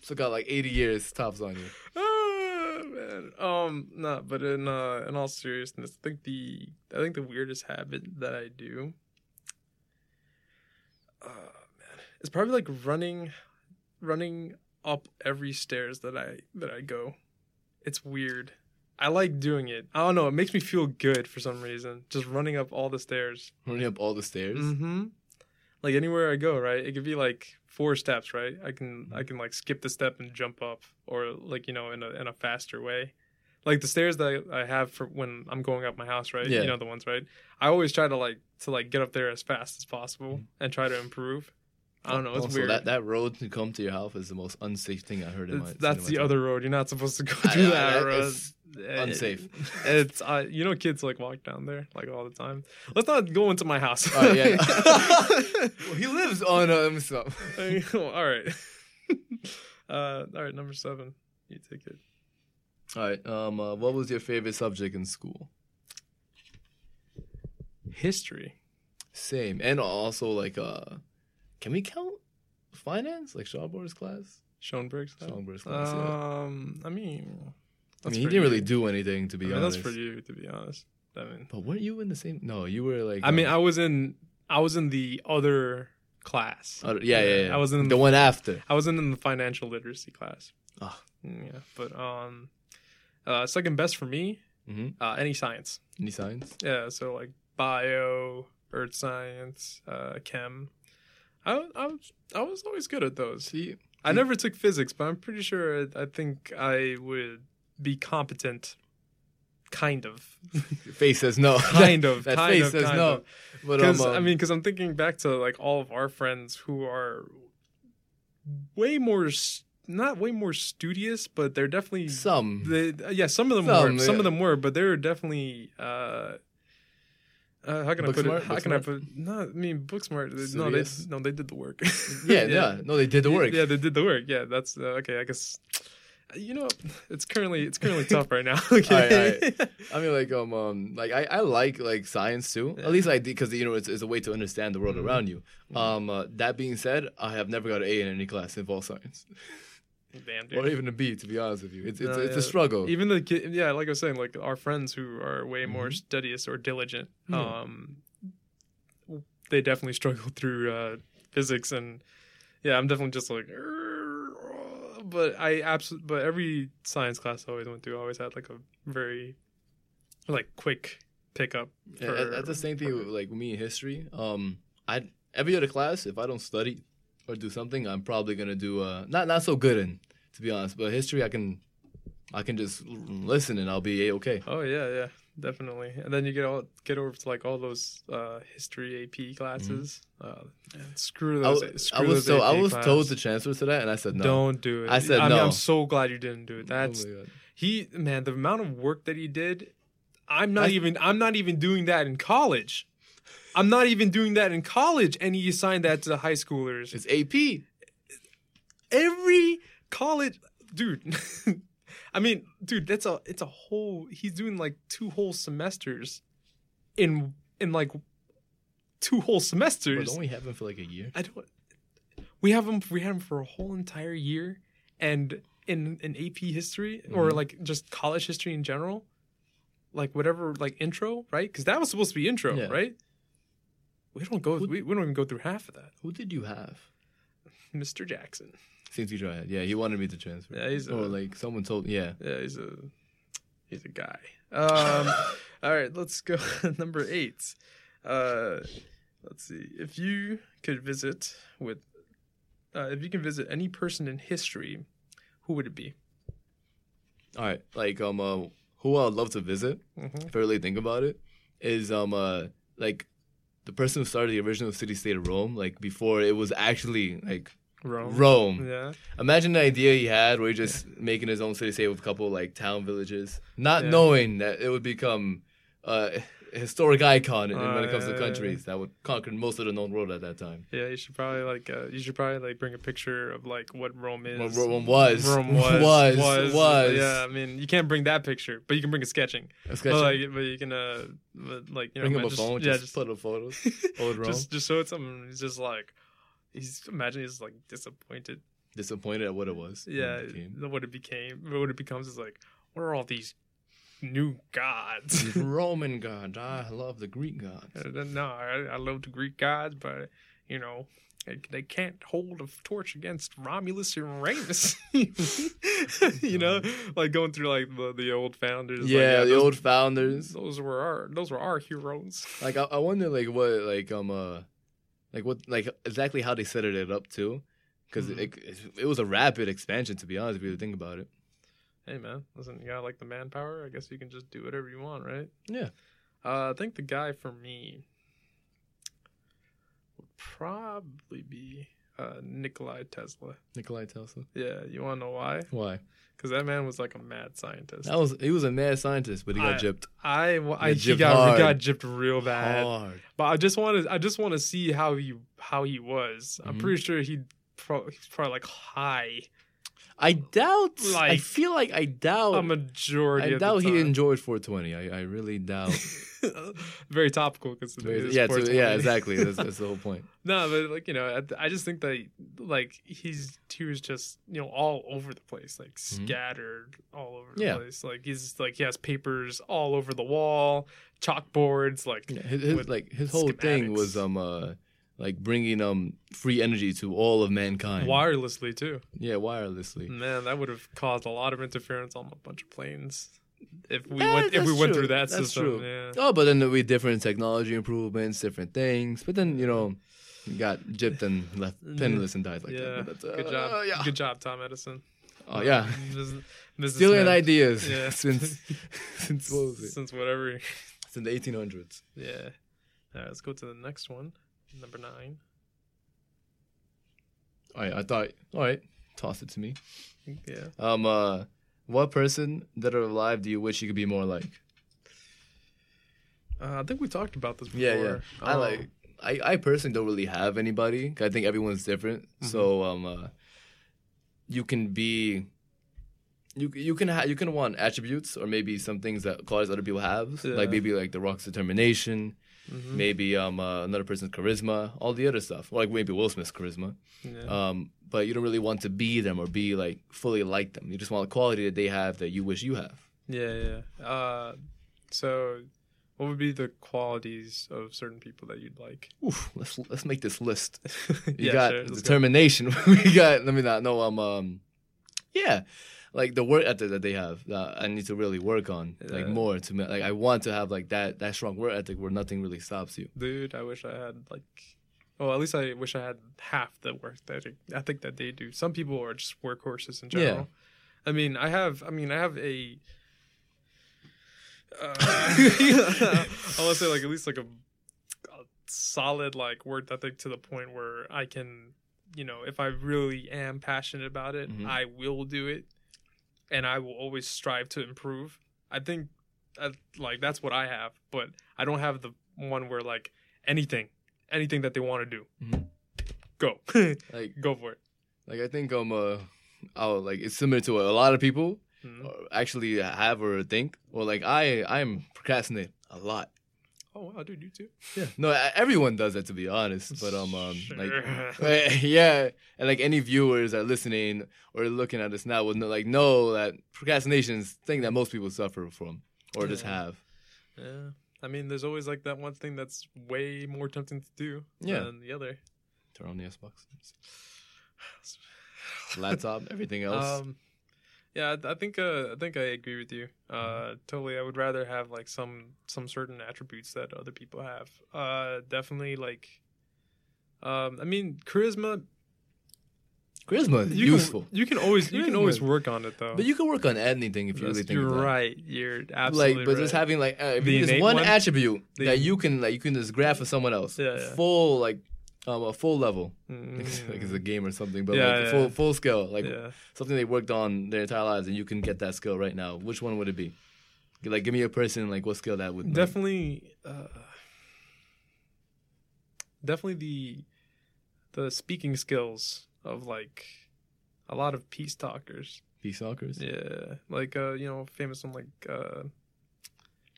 Still got like 80 years tops on you. Ah, man, um, no, but in uh, in all seriousness, I think the I think the weirdest habit that I do, uh, it's probably like running, running up every stairs that I that I go. It's weird. I like doing it. I don't know. It makes me feel good for some reason. Just running up all the stairs. Running up all the stairs. Mm-hmm. Like anywhere I go, right? It could be like four steps, right? I can I can like skip the step and jump up, or like you know in a in a faster way. Like the stairs that I have for when I'm going up my house, right? Yeah. You know the ones, right? I always try to like to like get up there as fast as possible and try to improve. I don't know. It's also, weird. That that road to come to your house is the most unsafe thing I heard in my. It's- that's the other road. You're not supposed to go I- through I- that that road. Eh, unsafe. It's uh, you know kids like walk down there like all the time. Let's not go into my house. Oh yeah. [laughs] well, he lives on um. So. all right. [laughs] uh, all right. Number seven. You take it. All right. Um. Uh, what was your favorite subject in school? History. Same, and also like uh, can we count finance like Schauber's class? Schoenberg's. class? Schoenberg's class. yeah. Um. I mean. I mean, he didn't really do anything to I be mean, honest. that's for you to be honest. I mean. But weren't you in the same? No, you were like. I mean, um, I was in. I was in the other class. uh, yeah, yeah, yeah. I was in the one after. I wasn't in the financial literacy class. Oh. Yeah, but um, uh, second best for me, Mhm. uh, any science. Any science? Yeah, so like bio, earth science, uh, chem. I, I was I was always good at those. See, I never took physics, but I'm pretty sure I think I would be competent. Kind of, your [laughs] face says no. [laughs] kind of, [laughs] that kind face of, says kind no. of. But um, I mean, because I'm thinking back to like all of our friends who are way more, not way more studious, but they're definitely some. they, yeah, some of them Some, were. Some yeah. of them were, but they were definitely. Uh, uh, how can Book I put smart? it? How can I smart? put? No, I mean book smart. No, they no, they did the work. [laughs] yeah, yeah, No, they did the work. Yeah, they did the work. Yeah, that's uh, okay. I guess you know it's currently it's currently [laughs] tough right now. [laughs] Okay. I mean, like um, um like I, I like like science too. Yeah. At least I did because you know it's, it's a way to understand the world Mhm. around you. Um, uh, that being said, I have never got an A in any class in all science, Damn, dude. or even a B. To be honest with you, it's it's, No, it's yeah. a struggle. Even the kid, yeah, like I was saying, like our friends who are way more Mhm. studious or diligent, Yeah. um, they definitely struggle [laughs] through uh, physics, and yeah, I'm definitely just like, "Err," but I absolutely, but every science class I always went through always had like a very, like quick pickup. And that- that's the same thing with like me in history. Um, I every other class, if I don't study or do something, I'm probably gonna do uh not not so good in, to be honest. But history, I can, I can just listen and I'll be a okay. Oh yeah, yeah, definitely. And then you get all get over to like all those uh, history AP classes. Uh, man, screw Mm-hmm. I, those. w- screw I was those so I was told to transfer to that, and I said no. Don't do it. I said I mean, no. I'm so glad you didn't do it. That's Oh he man. The amount of work that he did. I'm not I- even. I'm not even doing that in college. I'm not even doing that in college, and he assigned that to the high schoolers. it's AP. Every college, dude. [laughs] I mean, dude, that's a. It's a whole. He's doing like two whole semesters, in in like two whole But semesters. don't we have him for like a year? I don't. We have him. We had him for a whole entire year, and in in AP history or Mhm. like just college history in general, like whatever, like intro, right? Because that was supposed to be intro, Yeah. right? We don't go. Who- We, we don't even go through half of that. Who did you have? [laughs] Mr. Jackson. Teacher I had. Yeah, he wanted me to transfer. Yeah, he's or a- like someone told. Yeah. Yeah, he's a he's a guy. Um, [laughs] all right, let's go [laughs] number eight. Uh, let's see. If you could visit with, uh, if you can visit any person in history, who would it be? All right. Like um, uh, who I'd love to visit. Mm-hmm. If I really think about it, is um uh like the person who started the original city state of Rome. Like before it was actually like Rome. Rome. Yeah. Imagine the idea he had where he just making his own city state with a couple like town villages, not Yeah. knowing that it would become uh, historic icon in, Uh, when it comes yeah, to yeah, countries that would conquer most of the known world at that time. Yeah, you should probably like uh, you should probably like bring a picture of like what Rome is. What Rome was. Rome [laughs] was, Was, was. Yeah, I mean, you can't bring that picture, but you can bring a sketching. A But like, but you can uh, but, like you know, Bring him man, a just, phone, yeah, just, just put up photos. [laughs] Old Rome. just just show it something. He's just like, he's imagine he's like disappointed. Disappointed at what it was. Yeah, it became. what it became, what it becomes is like, what are all these new gods? Roman gods. I love the Greek gods. [laughs] Uh, no, I, I love the Greek gods, but you know, they, can't hold a torch against Romulus and Remus. [laughs] you know, like going through like the, the old founders. like, Yeah, the those, old founders. Those were our those were our heroes. Like I, I wonder, like what, like um, uh, like what, like exactly how they set it up too, because Mhm. it, it was a rapid expansion to be honest. If you think about it. Hey man, listen, you got like the manpower. I guess you can just do whatever you want, right? Yeah. Uh, I think the guy for me would probably be uh, Nikolai Tesla. Nikolai Tesla. Yeah, you want to know why? Why? Because that man was like a mad scientist. That was he was a mad scientist, but he got I- gypped I, well, I he gypped got hard. he got gypped real bad. hard. But I just want to I just want to see how he how he was. I'm Mhm. pretty sure he'd pro- he's probably like high I doubt. I feel like I doubt. a majority. I doubt he enjoyed 420. I, I really doubt. [laughs] Very topical because yeah, to, yeah, exactly. That's, [laughs] that's the whole point. No, but like you know, I, I just think that like he's he was just you know all over the place, like scattered all over the Mm-hmm. Yeah. place. Like he's like he has papers all over the wall, chalkboards. Like Yeah, his, his like his whole thing was schematics. um uh like bringing um free energy to all of mankind. wirelessly too. Yeah, wirelessly. Man, that would have caused a lot of interference on a bunch of planes if we Eh, went if we went true. through that That's system. true. Yeah. Oh, but then we different technology improvements, different things. But then you know, got gypped and left [laughs] penniless and died like yeah, that. But that's, good uh, job. Yeah. Good job, Tom Edison. Oh yeah. [laughs] Bus- Stealing ideas Yeah. [laughs] since since what? Since whatever. Since the 1800s. Yeah. All right, let's go to the next one. Number nine. All right, I thought. All right, toss it to me. Yeah. Um, uh, what person that are alive do you wish you could be more like? Uh, I think we talked about this before. Yeah, yeah. I Um, like. I, I personally don't really have anybody. 'cause I think everyone's different. So um, uh, you can be. You you can ha- you can want attributes or maybe some things that qualities other people have, Yeah. like maybe like the Rock's determination, mhm, maybe um uh, another person's charisma, all the other stuff, like maybe Will Smith's charisma. yeah. Um, but you don't really want to be them or be like fully like them. You just want the quality that they have that you wish you have. yeah, yeah. Uh, so, what would be the qualities of certain people that you'd like? Oof, let's let's make this list. [laughs] You yeah, got sure, let's go. determination. [laughs] we got let me not know um um yeah. Like the work ethic that they have, that I need to really work on, like Yeah. more to like. I want to have like that that strong work ethic where nothing really stops you. Dude, I wish I had like. Well, at least I wish I had half the work that I think that they do. Some people are just workhorses in general. I mean, I have. I mean, I have a. Uh, [laughs] I want to say like at least like a, a solid like work ethic to the point where I can, you know, if I really am passionate about it, Mhm. I will do it, and I will always strive to improve. I think, uh, like that's what I have, but I don't have the one where like anything, anything that they want to do, Mhm. go, [laughs] Like go for it. like I think um uh oh like it's similar to what a lot of people Mhm. uh, actually have or think. Or like I I'm procrastinate a lot. Oh wow, dude, you too. Yeah. No, everyone does that to be honest. But um, um like [laughs] yeah, and like any viewers that are listening or looking at us now would know, like know that procrastination is thing that most people suffer from or just have. Yeah. I mean, there's always like that one thing that's way more tempting to do Yeah. than the other. Turn on the Xbox, [sighs] laptop, everything else. Um, yeah, I, think uh, I think I agree with you. Uh, Mm-hmm. totally. I would rather have like some some certain attributes that other people have. Uh, definitely like. Um, I mean, charisma. Charisma is You useful, Can, you can always you can always work on it though. but you can work on anything if you really think you're about it. right. You're absolutely like, but right. just having like uh, if The you just one one? attribute The- that you can like you can just grab for someone else, Yeah, yeah. full like um a full level, [laughs] Mm. like it's a game or something, but Yeah, like yeah. full full scale, like yeah. something they worked on their entire lives, and you can get that skill right now. Which one would it be? Like, give me a person like what skill that would definitely uh, definitely the the speaking skills of like a lot of peace talkers Peace talkers. yeah like uh you know famous one like uh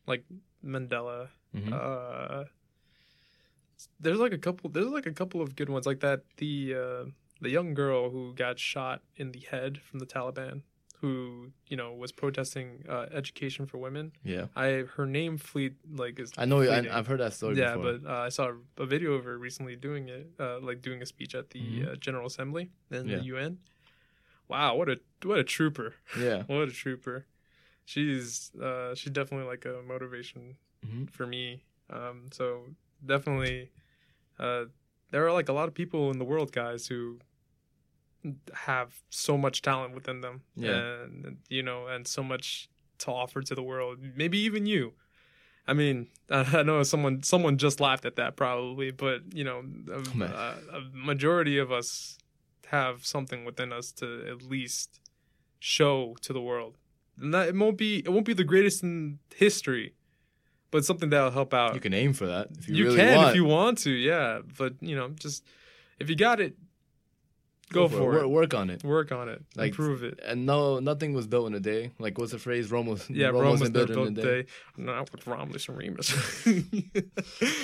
like mandela Mhm. uh there's like a couple there's like a couple of good ones like that the uh the young girl who got shot in the head from the taliban who you know was protesting uh, education for women. Yeah, I her name fleet like is I know. I, i've heard that story. yeah, before. but uh, I saw a video of her recently doing it, uh, like doing a speech at the Mhm. uh, General Assembly in Yeah. the UN. Wow, what a what a trooper! yeah, [laughs] What a trooper! She's uh, she's definitely like a motivation hmm for me. Um, so definitely, uh, there are like a lot of people in the world, guys, who have so much talent within them, Yeah. and you know, and so much to offer to the world. Maybe even you. I mean, [laughs] I know someone someone just laughed at that probably, but you know, a, man. a, a majority of us have something within us to at least show to the world. And that, it won't be it won't be the greatest in history, but something that'll help out. you can aim for that if you, You really can want. if you want to, yeah. But you know, just if you got it, go, for, Work, it. work on it. Work on it. Like, improve it. And no, nothing was built in a day. Like what's the phrase? Rome was Yeah, Rome Rome wasn't built built in a day. day. Not with Romulus and Remus. [laughs]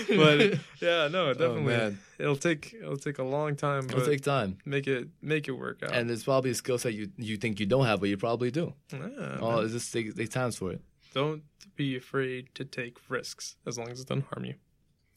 but yeah, no, Oh, definitely. man. it'll take it'll take a long time, It'll take time, make it make it work out. and it's probably a skill set you you think you don't have, but you probably do. Yeah, Oh, man. it just takes, takes times for it. Don't be afraid to take risks as long as it doesn't harm you.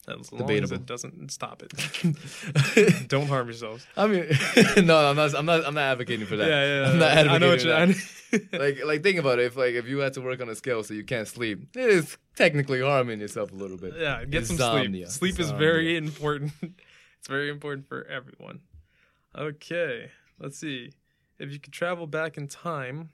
As long as Debatable. it doesn't stop it. [laughs] don't harm yourselves. I mean, [laughs] no, I'm not. I'm not. I'm not advocating for that. Yeah, yeah. I'm not I know what advocating you. that. [laughs] like, like think about it. If like if you had to work on a scale so you can't sleep, it is technically harming yourself a little bit. yeah, get some Insomnia. sleep. Sleep is very important. it's very important for everyone. Okay, let's see. If you could travel back in time,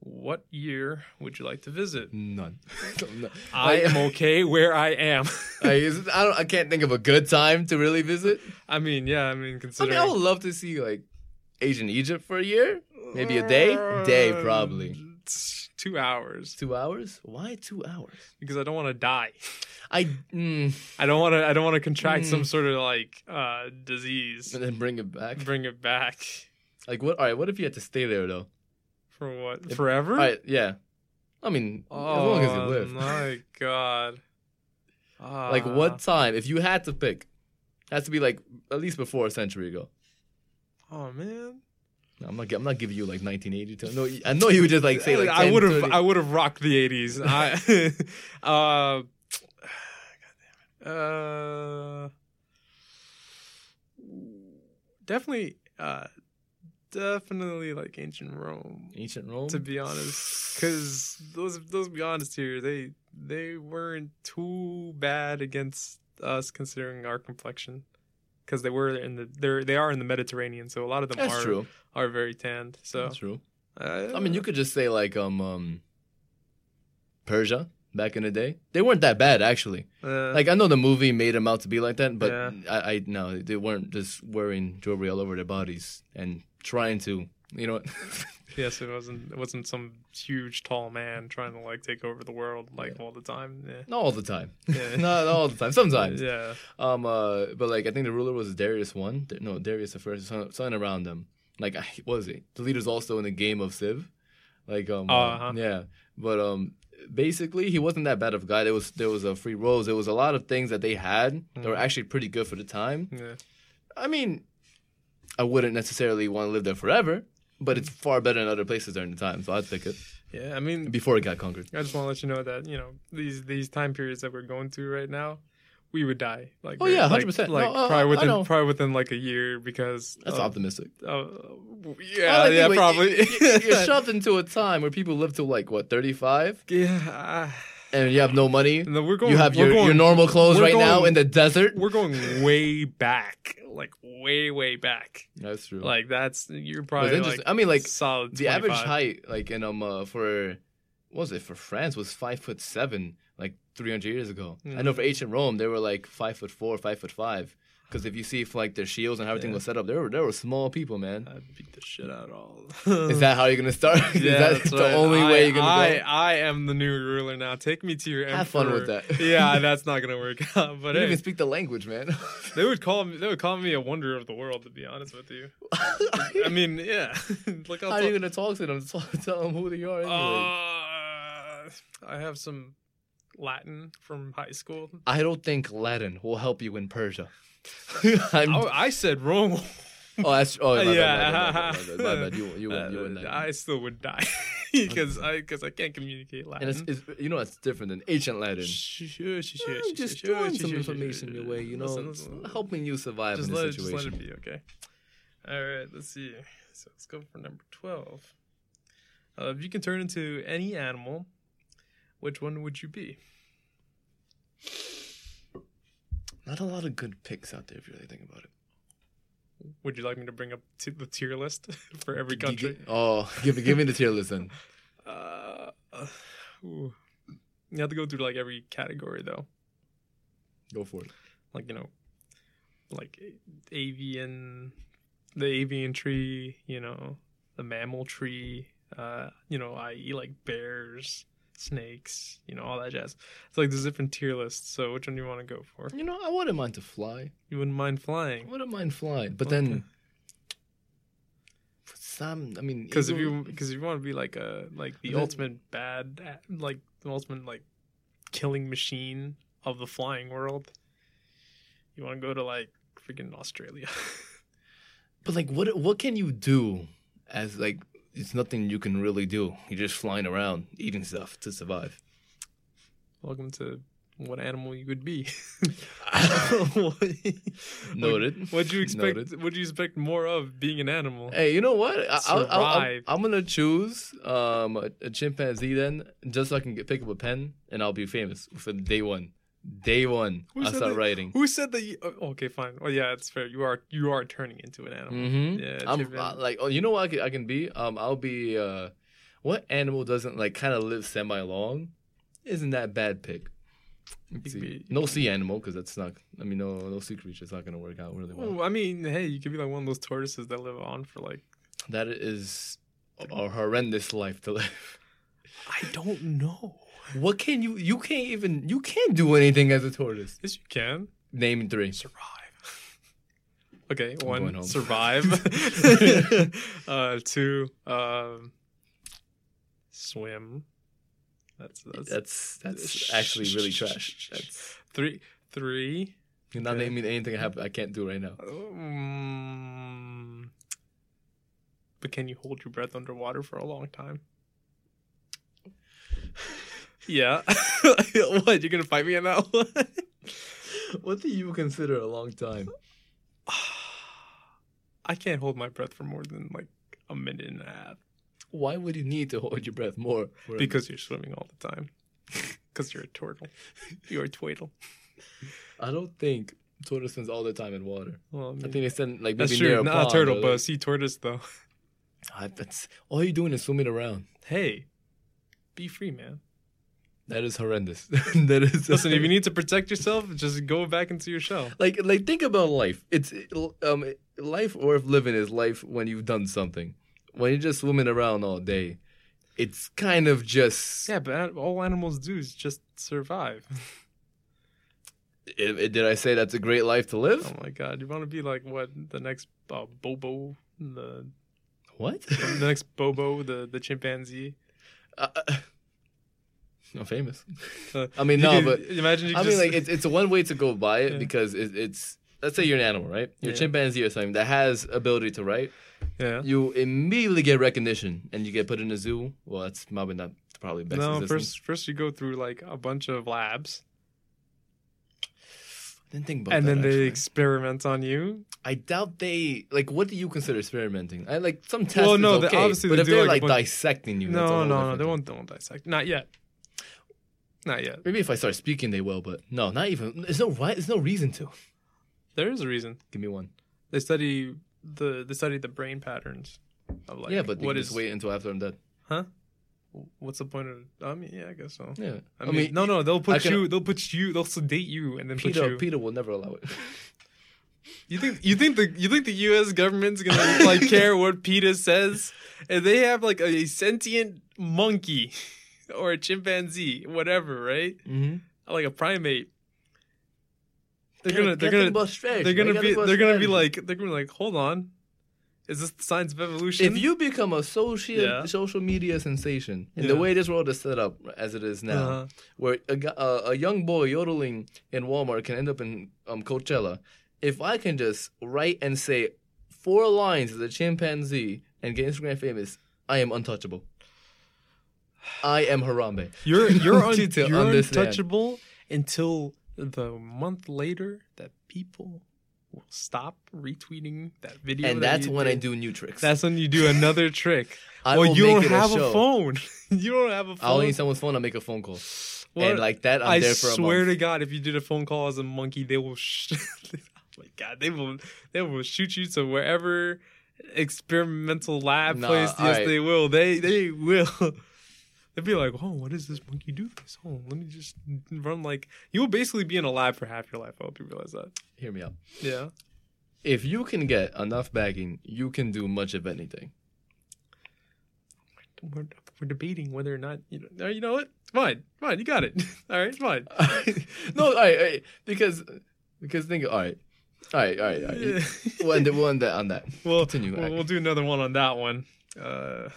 what year would you like to visit? None. [laughs] [laughs] No. I am okay where I am. [laughs] I, is- I don't. I can't think of a good time to really visit. I mean, yeah, I mean, I mean, considering I would love to see like Asian Egypt for a year, maybe a day. Day probably. Two hours Two hours? Why two hours? because I don't want to die. I mm, I don't want to. I don't want to contract Mm. some sort of like uh disease. and then bring it back. Bring it back Like what? All right. What if you had to stay there though? For what? If- Forever? Right. Yeah. I mean, as oh long as you live. my [laughs] god! Like Ah. what time? If you had to pick, has to be like at least before a century ago. Oh man! I'm not. I'm not giving you like 1982. No, I know you would just like say like. I would have. I would have rocked the '80s. [laughs] I. [laughs] uh, God damn it. Uh, definitely. Uh, definitely like ancient Rome. ancient Rome. To be honest, because those those be honest here, they they weren't too bad against us considering our complexion. Because they were in the they're they are in the Mediterranean, so a lot of them That's are true. are very tanned. So That's true. uh, I mean, you could just say like um um Persia back in the day. They weren't that bad actually. uh, Like I know the movie made them out to be like that, but Yeah. I, I no, they weren't just wearing jewelry all over their bodies and trying to, you know. [laughs] Yes, it wasn't. It wasn't some huge, tall man trying to like take over the world like Yeah. all the time. Yeah. not all the time, Yeah. [laughs] not all the time, sometimes. Yeah. Um, uh, but like I think the ruler was Darius one, no Darius the first, son, son around them. Like what was it? The leader's also in the game of Civ, like um, uh, Uh-huh. yeah. But um, basically he wasn't that bad of a guy. There was there was a free rolls. There was a lot of things that they had that were Mhm. actually pretty good for the time. Yeah. I mean, I wouldn't necessarily want to live there forever, but it's far better than other places during the time. So I'd pick it Yeah. I mean, before it got conquered. I just want to let you know that you know these these time periods that we're going through right now, we would die. Like Oh, yeah, like- 100%. Like, No, uh, probably within probably within like a year because That's optimistic. uh, yeah, yeah, probably. you- You're [laughs] shoved into a time where people live till like what 35, yeah. And you have no money. No, we're going. you have your, going, your normal clothes right now in the desert. We're going way back, like way way back. That's true. Like that's you're probably like. I mean, like solid. the average height, like in um uh, for what was it for France was five foot seven, like three hundred years ago. I know for Mm. ancient Rome they were like five foot four, five foot five. Because if you see if like their shields and how everything Yeah. was set up, there were they were small people, man. I'd beat the shit out of all. [laughs] Is that how you're gonna start? [laughs] Is yeah, that that's the right. only I, way you're gonna I, go? I am the new ruler now. Take me to your Emperor. Have fun with that. [laughs] yeah, that's not gonna work out. But you hey, even speak the language, man. they would call me. They would call me a wonder of the world. To be honest with you, I mean, yeah. Look how. How are you gonna talk to them? Tell them who they are. Anyway? uh, I have some Latin from high school. I don't think Latin will help you in Persia. [laughs] Oh, I said wrong. Oh, that's oh my bad, yeah, my bad, my bad, my bad. You you win, you win Uh. I still would die [laughs] because I because I can't communicate Latin. and it's, it's you know it's different than ancient Latin. Shh, shush, shush, I'm just throwing some information your way, you know, listen, listen. helping you survive Just in this it, just let it be, okay? All right, let's see. So let's go for number twelve. Uh, if you can turn into any animal, which one would you be? Not a lot of good picks out there if you really think about it. Would you like me to bring up t- the tier list [laughs] for every country? g- Oh, [laughs] give me give me the tier list then. Uh, ooh. You have to go through like every category though. Go for it. Like you know, like avian, the avian tree. You know, the mammal tree. Uh, you know, i.e. like bears, snakes. You know, all that jazz. It's like there's different tier lists. So which one do you want to go for? You know, I wouldn't mind to fly. You wouldn't mind flying. I wouldn't mind flying, but Okay. then for some, I mean, because if you because if you want to be like a like the Then- ultimate bad like the ultimate like killing machine of the flying world, you want to go to like freaking Australia. [laughs] but like, what what can you do as like? It's nothing you can really do. You're just flying around eating stuff to survive. Welcome to what animal you would be. [laughs] Noted. What'd you expect? Noted. What'd you expect more of being an animal? Hey, you know what? I. I'm gonna choose um, a, a chimpanzee then, just so I can get pick up a pen and I'll be famous for day one. Day one, Who I'll start that- writing. Who said that? You, oh, okay, fine. Well, yeah, it's fair. You are you are turning into an animal. Mm-hmm. Yeah, I'm like, oh, you know what I can, I can be? Um, I'll be. Uh, what animal doesn't like kind of live semi long? Isn't that bad pick? Be- no sea animal because that's not. I mean, no no sea creature. It's not gonna work out really well. Well, I mean, hey, you could be like one of those tortoises that live on for like That is a, a horrendous life to live. I don't know. What can you? You can't even. You can't do anything as a tortoise. Yes, you can Name three. survive. [laughs] okay, going one survive. [laughs] [laughs] uh, two um, swim. That's that's, That's that's actually really trash. That's three. Three. you're not Okay. naming anything I have. I can't do right now. Um, but can you hold your breath underwater for a long time? Yeah. [laughs] what? You're gonna fight me on that one? [laughs] What do you consider a long time? [sighs] I can't hold my breath for more than like a minute and a half Why would you need to hold your breath more? a- because you're swimming all the time. [laughs] Because you're a turtle. You're a twaddle. I don't think tortoise spends all the time in water. Well, I, mean, I think they spend like that's maybe near true. a Not pond a turtle, but a sea tortoise, though. Ah, that's all you're doing is swimming around. Hey, be free, man. That is horrendous. [laughs] that is Listen, if you need to protect yourself, just go back into your shell. like like think about life. It's um life worth living is life when you've done something. When you're just swimming around all day, it's kind of just. Yeah, but all animals do is just survive. I- I- did I say that's a great life to live? Oh my god, you want to be like what the next uh, Bobo, the What? [laughs] the next Bobo, the the chimpanzee. uh, I'm famous. Uh, I mean, no, but imagine. You I could mean, like it's it's one way to go by it Yeah. because it, it's let's say you're an animal, right? You're a chimpanzee or something that has ability to write. yeah. You immediately get recognition and you get put in a zoo. Well, that's probably not probably best. No, existence. first first you go through like a bunch of labs, I didn't think about and that. then they experiment on you. I doubt they like. What do you consider experimenting? I like some tests. Well, no, okay, obviously but they if do, they're like, like, dissecting you, No, no, no, they won't. They won't dissect. Not yet. Not yet. Maybe if I start speaking, they will, but no, not even. There's no right. There's no reason to. There is a reason. Give me one. They study the they study the brain patterns of like yeah, but what is wait until after I'm dead. Huh? What's the point of I mean yeah I guess so. Yeah, I, mean, no no they'll put can- you they'll put you they'll sedate you and then put Peter. you. PETA will never allow it. [laughs] [laughs] You think you think the you think the U.S. government's gonna like [laughs] care what PETA says? and they have like a sentient monkey [laughs] or a chimpanzee, whatever, right? mm-hmm. Like a primate, they're gonna they're gonna they're gonna be they're gonna be like they're gonna be like, hold on, is this the signs of evolution? if you become a social Yeah. social media sensation in Yeah. the way this world is set up as it is now, Uh-huh. where a, a, a young boy yodeling in Walmart can end up in um, Coachella. If I can just write and say four lines as a chimpanzee and get Instagram famous, I am untouchable. I am Harambe. You're [laughs] you're, un- You need to you're untouchable until the month later that people will stop retweeting that video. And that that's when I do new tricks. That's when you do [laughs] another trick. I well, [laughs] you don't have a, a, phone. you don't have a phone. I'll need someone's phone. I'll make a phone call. What? And like that, I'm I there for a swear to God, if you did a phone call as a monkey, they will. Sh- oh my God, they will. They will shoot you to wherever experimental lab Nah, place. Yes, alright. they will. They they will. They'd be like, "Oh, what does this monkey do? This? Oh, let me just run like you will basically be in a lab for half your life. I hope you realize that. Hear me out. Yeah, If you can get enough backing, you can do much of anything. we're, we're debating whether or not you know. You know what? Fine, fine. You got it. [laughs] All right, fine. [laughs] no, all right, all right, because because think, all right, all right, all right, all right. We'll end, it- we'll end that on that. [laughs] We'll, Continue. We'll, we'll do another one on that one. Uh,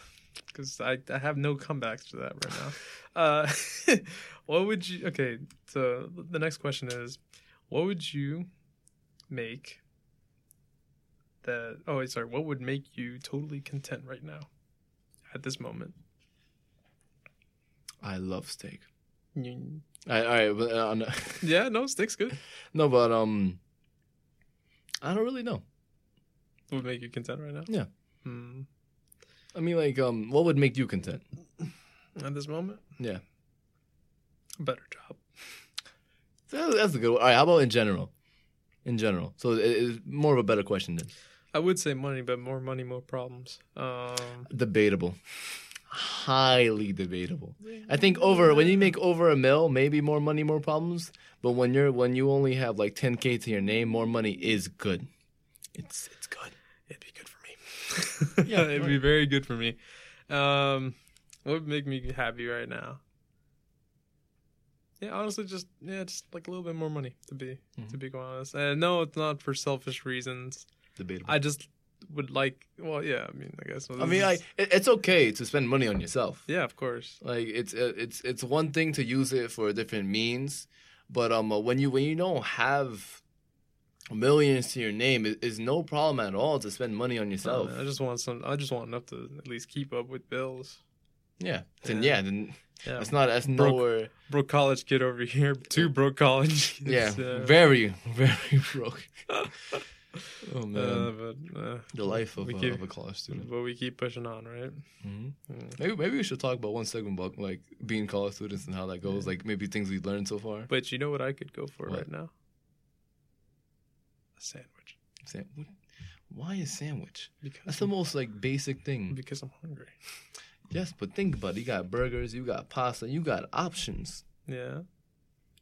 Because I, I have no comebacks to that right now. Uh, [laughs] what would you. Okay, so the next question is what would you make that. Oh, sorry. What would make you totally content right now at this moment? I love steak. You, All right, all right uh, no, [laughs] yeah, no, steak's good. no, but um, I don't really know. Would make you content right now? Yeah. Hmm. I mean, like, um, what would make you content? At this moment? Yeah. A better job. That- That's a good one. All right, how about in general? In general. So it- it's more of a better question then. I would say money, but more money, more problems. Um, Debatable. Highly debatable. I think over when you make over a mil, maybe more money, more problems. But when you're when you only have like 10k to your name, more money is good. It's it's good. It'd be good for me. [laughs] Yeah, it'd be very good for me. Um, what would make me happy right now? Yeah, honestly, just yeah, just like a little bit more money to be to Mhm. be quite honest. And no, it's not for selfish reasons. Debatable. I just would like. Well, yeah, I mean, I guess. I mean, I it, it's okay to spend money on yourself. yeah, of course. Like it's uh, it's it's one thing to use it for different means, but um uh, when you when you don't have millions to your name, is no problem at all to spend money on yourself. man, I just want some. I just want enough to at least keep up with bills. yeah. Then Yeah. yeah, then Yeah, that's not that's Broke. nowhere. broke college kid over here. Two broke college. Kids, [laughs] Yeah, uh, very very [laughs] broke. [laughs] oh man, uh, but uh, the life of, keep- of a college student. but we keep pushing on, right? hmm Mm. Maybe maybe we should talk about one segment about like being college students and how that goes. Like maybe things we've learned so far. But you know what I could go for What? right now? A sandwich. Why a sandwich? Because That's the most like basic thing. because I'm hungry. [laughs] Yes, but think about it. You got burgers, you got pasta, you got options. Yeah.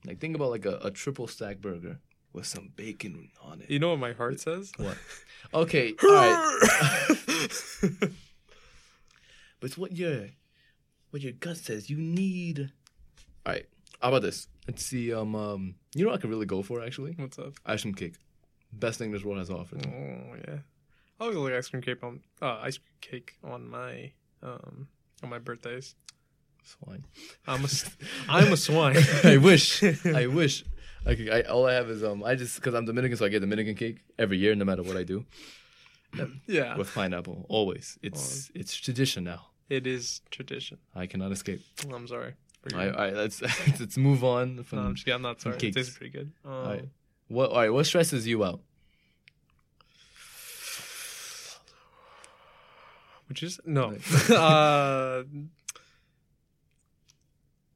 Like think about like a, a triple stack burger with some bacon on it. You know what my heart says? [laughs] What? [laughs] Okay, all right. But it's what your what your gut says. You need. All right. How about this? Let's see. Um, um, you know what I could really go for actually What's up? ice cream cake. Best thing this world has offered. Oh yeah. I'll go like ice cream cake on uh, ice cream cake on my um on my birthdays. Swine. I'm a [laughs] I'm a swine. I wish. [laughs] I wish. I could, I, all I have is um. I just because I'm Dominican, so I get Dominican cake every year, no matter what I do. [clears throat] yeah. with pineapple. Always. It's it's tradition now. It is tradition. I cannot escape. I'm sorry. All right, all right let's [laughs] let's move on no, I'm just kidding. I'm not sorry. It tastes pretty good. Um, all right. What all right, what stresses you out? Which is no. [laughs] Uh,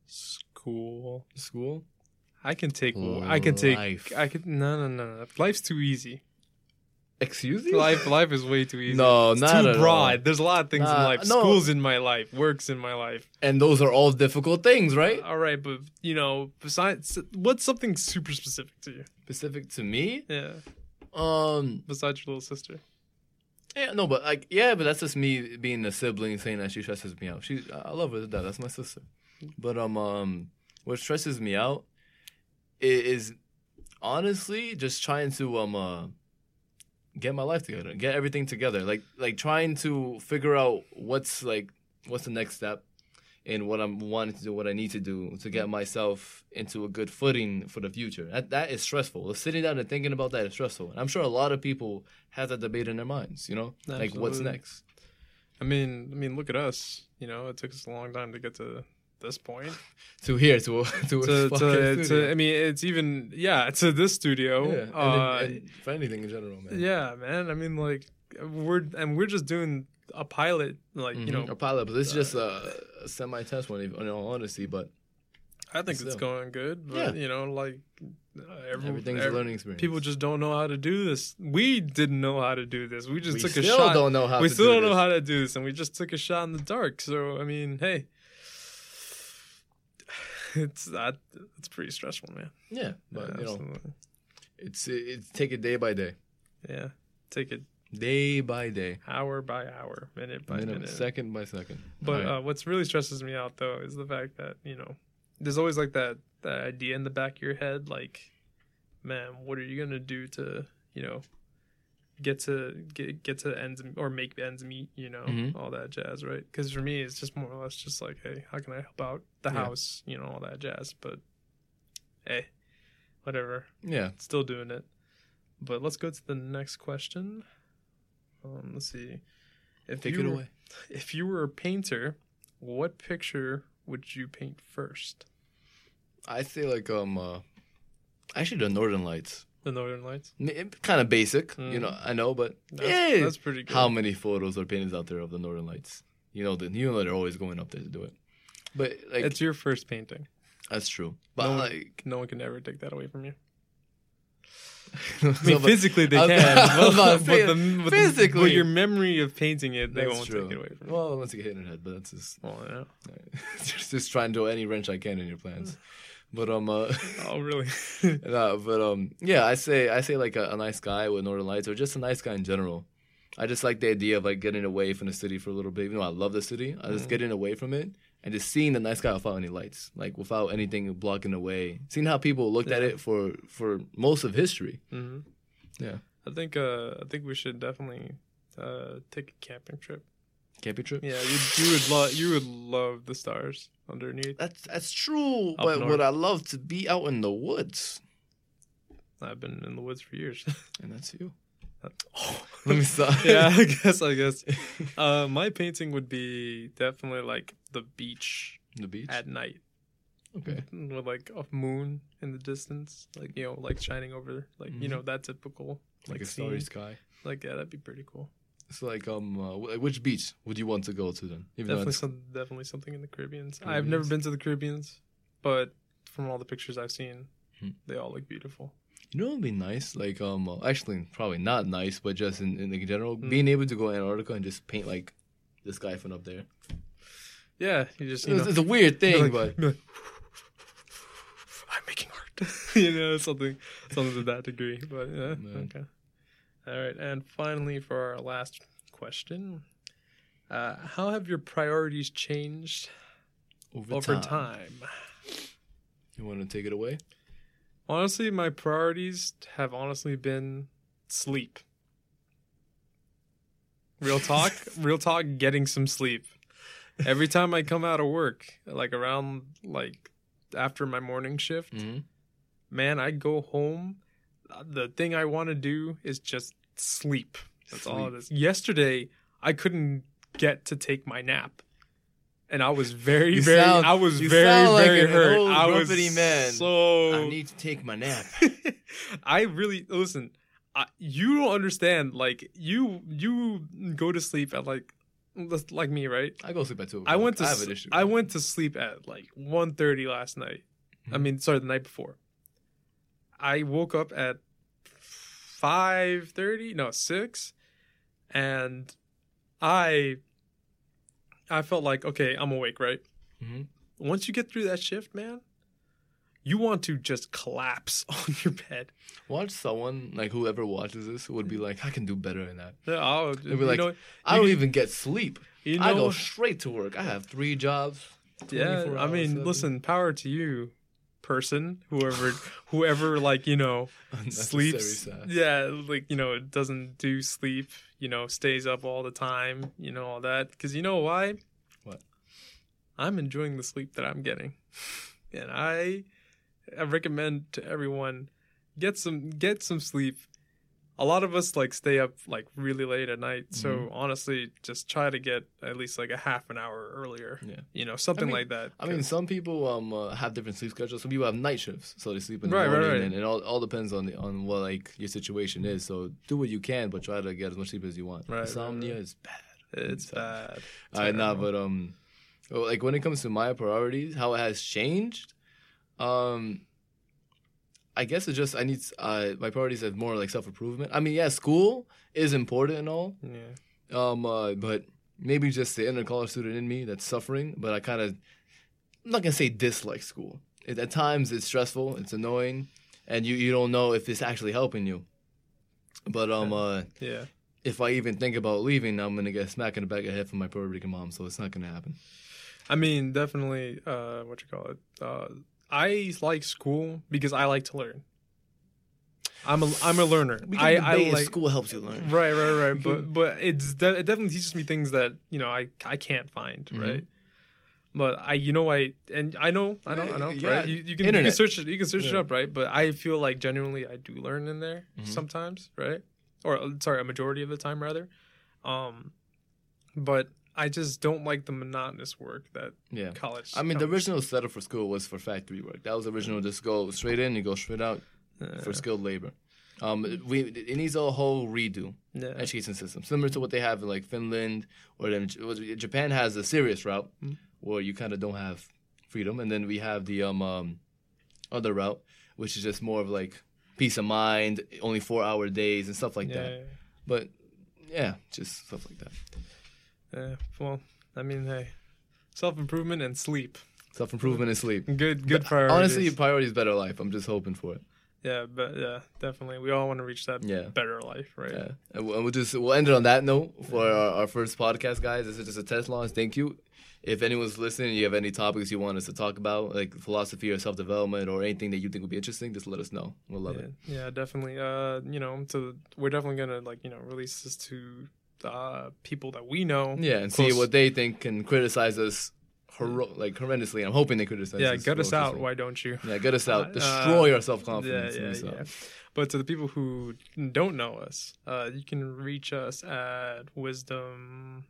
school. School? I can take. I can take. I can. No, no, no, no. Life's too easy. Excuse you? Life, life is way too easy. No, it's not too at broad. all. There's a lot of things in life. no. School's in my life. Work's in my life. And those are all difficult things, right? All right, but you know, besides, what's something super specific to you? Specific to me? Yeah, Um besides your little sister. yeah, no, but like yeah, but that's just me being a sibling saying that she stresses me out. She I love her to death. That's my sister. But um um what stresses me out is honestly just trying to um uh get my life together, get everything together. Like like trying to figure out what's like what's the next step. in what I'm wanting to do, what I need to do to get myself into a good footing for the future. That that is stressful. Sitting down and thinking about that is stressful. And I'm sure a lot of people have that debate in their minds. You know, like what's next? I mean, I mean, look at us. You know, it took us a long time to get to this point. [laughs] To here, to [laughs] to to, to, to, I mean, it's even yeah to this studio. yeah, uh, and for anything in general, man. yeah, man. I mean, like we're and we're just doing a pilot. Like you Mhm. know, a pilot, but this is just a, a semi-test one, in all honesty. But I think it's going good. But Yeah. you know, like uh, every, everything's every- a learning experience. People just don't know how to do this. We didn't know how to do this. We just we took a shot. don't know how. we to still do don't know how to do this, and we just took a shot in the dark. So I mean, hey, it's that it's pretty stressful, man. Yeah, but Yeah, you know, it's it's take it day by day, yeah, take it day by day, hour by hour, minute by minute, minute. second by second. But Alright. uh, what's really stresses me out though is the fact that you know there's always like that that idea in the back of your head, like, man, what are you gonna do to you know get to get get to ends or make ends meet, you know, Mhm. all that jazz, right? Because for me, it's just more or less just like, hey, how can I help out the Yeah. house, you know, all that jazz. But hey, whatever, yeah, still doing it. But let's go to the next question. Um, let's see. If take you it were- away. [laughs] if you were a painter, what picture would you paint first? I say like um, uh, actually the Northern Lights. The Northern Lights. Kind of basic, you Mm. know. I know, but That's, yeah, that's pretty good. how many photos or paintings out there of the Northern Lights? You know, the you know they're always going up there to do it. But like it's your first painting. that's true. But No one- like, No one can ever take that away from you. [laughs] I mean, physically they I can, [laughs] I was but, [laughs] but, the, physically. but your memory of painting it, they That's won't true. take it away from you. Well, unless you get hit in the head, but that's just Well, yeah. just, just try and throw any wrench I can in your plans. But um, uh, [laughs] Oh, really? [laughs] no, but um, yeah, I say I say like a, a nice guy with Northern Lights, or just a nice guy in general. I just like the idea of like getting away from the city for a little bit. Even though I love the city, I just Mhm. getting away from it and just seeing the nice guy without any lights, like without anything blocking the way. Seeing how people looked at it for for most of history. hmm Yeah. I think uh, I think we should definitely uh, take a camping trip. Camping trip. Yeah, you you would love you would love the stars underneath. That's that's true, Up but north. would I love to be out in the woods? I've been in the woods for years. [laughs] And that's you. oh. [laughs] Let me stop. [laughs] yeah, I guess I guess. Uh, my painting would be definitely like the beach the beach. at night okay. with like a moon in the distance, like you know, like shining over, like you Mhm. know, that typical Like, like, a scene. starry sky. Like yeah, that'd be pretty cool. So like um, uh, which beach would you want to go to then? Even Definitely it's- some, definitely something in the Caribbeans. I've never been to the Caribbeans, but from all the pictures I've seen, Hmm. they all look beautiful. You know, would be nice. Like, um, uh, actually, probably not nice, but just in, in general, Mm. being able to go to Antarctica and just paint like this guy from up there. Yeah, you just you It's, know, it's a weird thing, like- but I'm making art. [laughs] you know, something something to that degree. But yeah, Man. okay. All right, and finally for our last question, uh, how have your priorities changed over, over time. time? you want to take it away? Honestly, my priorities have honestly been sleep. Real talk, [laughs] real talk, getting some sleep. Every time I come out of work, like around like after my morning shift, Mm-hmm. man, I go home. The thing I want to do is just sleep. That's all it is. Yesterday, I couldn't get to take my nap. And I was very, You very, sound- I was very, like very hurt. I was man. so. I need to take my nap. [laughs] I really listen. I, you don't understand. Like you, you go to sleep at like, like me, right? I go sleep at two. I went to I have an issue. I went to sleep at like 1.30 last night. I Mhm. mean, sorry, the night before. I woke up at five thirty, no six, and I I felt like okay, I'm awake, right? Mhm. Once you get through that shift, man, you want to just collapse [laughs] on your bed. Watch someone like whoever watches this would be like, I can do better than that. Yeah, I'll, be like, know, I don't can- even get sleep. you I go straight to work. I have three jobs. Yeah, I mean, seven. listen, power to you, person, whoever, whoever, like you know, sleeps. Yeah, like you know, doesn't do sleep. You know, stays up all the time. You know all that because you know why? What? I'm enjoying the sleep that I'm getting, [laughs] and I, I recommend to everyone get some get some sleep. A lot of us like stay up like really late at night, so Mhm. honestly, just try to get at least like a half an hour earlier. Yeah. You know, something mean- like that. I mean some people um uh, have different sleep schedules. Some people have night shifts, so they sleep in the Right, right, morning, right. and it all, all depends on the, on what like your situation is. So do what you can, but try to get as much sleep as you want. Right, right, Insomnia right. is bad. it's so- bad. All right, nah, but um, like when it comes to my priorities, how it has changed, um, I guess it's just I need uh my priorities are more like self improvement. I mean, yeah, school is important and all, Yeah. um, uh, but maybe just the inner college student in me that's suffering. But I kind of, I'm not gonna say dislike school. It, at times, it's stressful, it's annoying, and you you don't know if it's actually helping you. But um, uh, Yeah. if I even think about leaving, I'm gonna get smacked in the back of the head from my Puerto Rican mom, so it's not gonna happen. I mean, definitely. Uh, what you call it? Uh, I like school because I like to learn. I'm a I'm a learner. We I can I debate if like school helps you learn. right right right. [laughs] But but it's de- it definitely teaches me things that you know I I can't find Mhm. right. But I you know I and I know I know I know Yeah, right. You, you can you can search it you can search it up right. But I feel like genuinely I do learn in there Mhm. sometimes right or uh, sorry a majority of the time rather. Um, but I just don't like the monotonous work that Yeah. college. I mean, the original setup for school was for factory work. That was original. Just go straight in, you go straight out for skilled labor. Um, we it needs a whole redo yeah. education system, similar to what they have in like Finland or then Japan has a serious route Mhm. where you kind of don't have freedom, and then we have the um, um other route, which is just more of like peace of mind, only four hour days and stuff like yeah, that. But yeah, just stuff like that. Yeah. Well, I mean, hey, self improvement and sleep. Self improvement and sleep. Good, good But priorities. Honestly, priority is better life. I'm just hoping for it. yeah, but yeah, definitely. We all want to reach that Yeah. better life, right? Yeah, and we'll, and we'll just we'll end it on that note for our, our first podcast, guys. This is just a test launch. Thank you. If anyone's listening, you have any topics you want us to talk about, like philosophy or self development or anything that you think would be interesting, just let us know. We'll love yeah, it. yeah, definitely. Uh, you know, so we're definitely gonna like you know release this to uh people that we know. Yeah, and see what they think and criticize us, hor- like horrendously. I'm hoping they criticize. Us. Yeah, us gut us out. Why don't you? Yeah, gut us out. [laughs] Uh, Destroy our self confidence. yeah, yeah. yeah. But to the people who don't know us, uh, you can reach us at wisdom.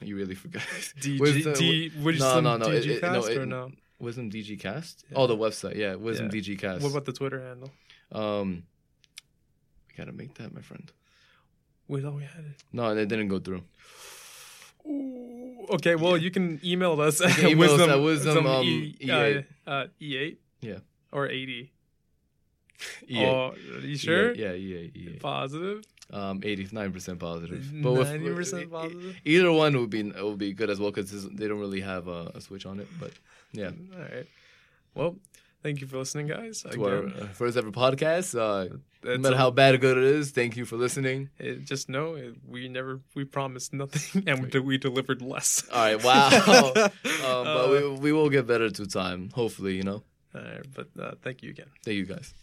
You really forgot. [laughs] D, Wisdom- D, Wisdom no, no, no, DG it- it- no, it- no? Wisdom DG Cast. Yeah. Oh, the website. Yeah, Wisdom Yeah. DG Cast. What about the Twitter handle? Um, I gotta make that, my friend. We thought we had it. No, it didn't go through. Ooh, okay, well, you can email us at email us wisdom, at wisdom, um, e, E8. Uh, uh, E8? Yeah. Or 80. EA. Oh, you sure? Yeah, yeah, EA. EA. Positive? Um, eighty-nine percent positive. But with- 90% positive? Either one would be would be good as well because they don't really have a, a switch on it. But yeah, All right. Well, thank you for listening, guys. to our Again, uh, first ever podcast. Uh, no matter how bad or good it is, thank you for listening. it- just know it, we never, we promised nothing [laughs] and we, we delivered less. All right, wow. [laughs] [laughs] um, but Uh, we we will get better to time. Hopefully, you know. All right, but uh, thank you again. Thank you guys.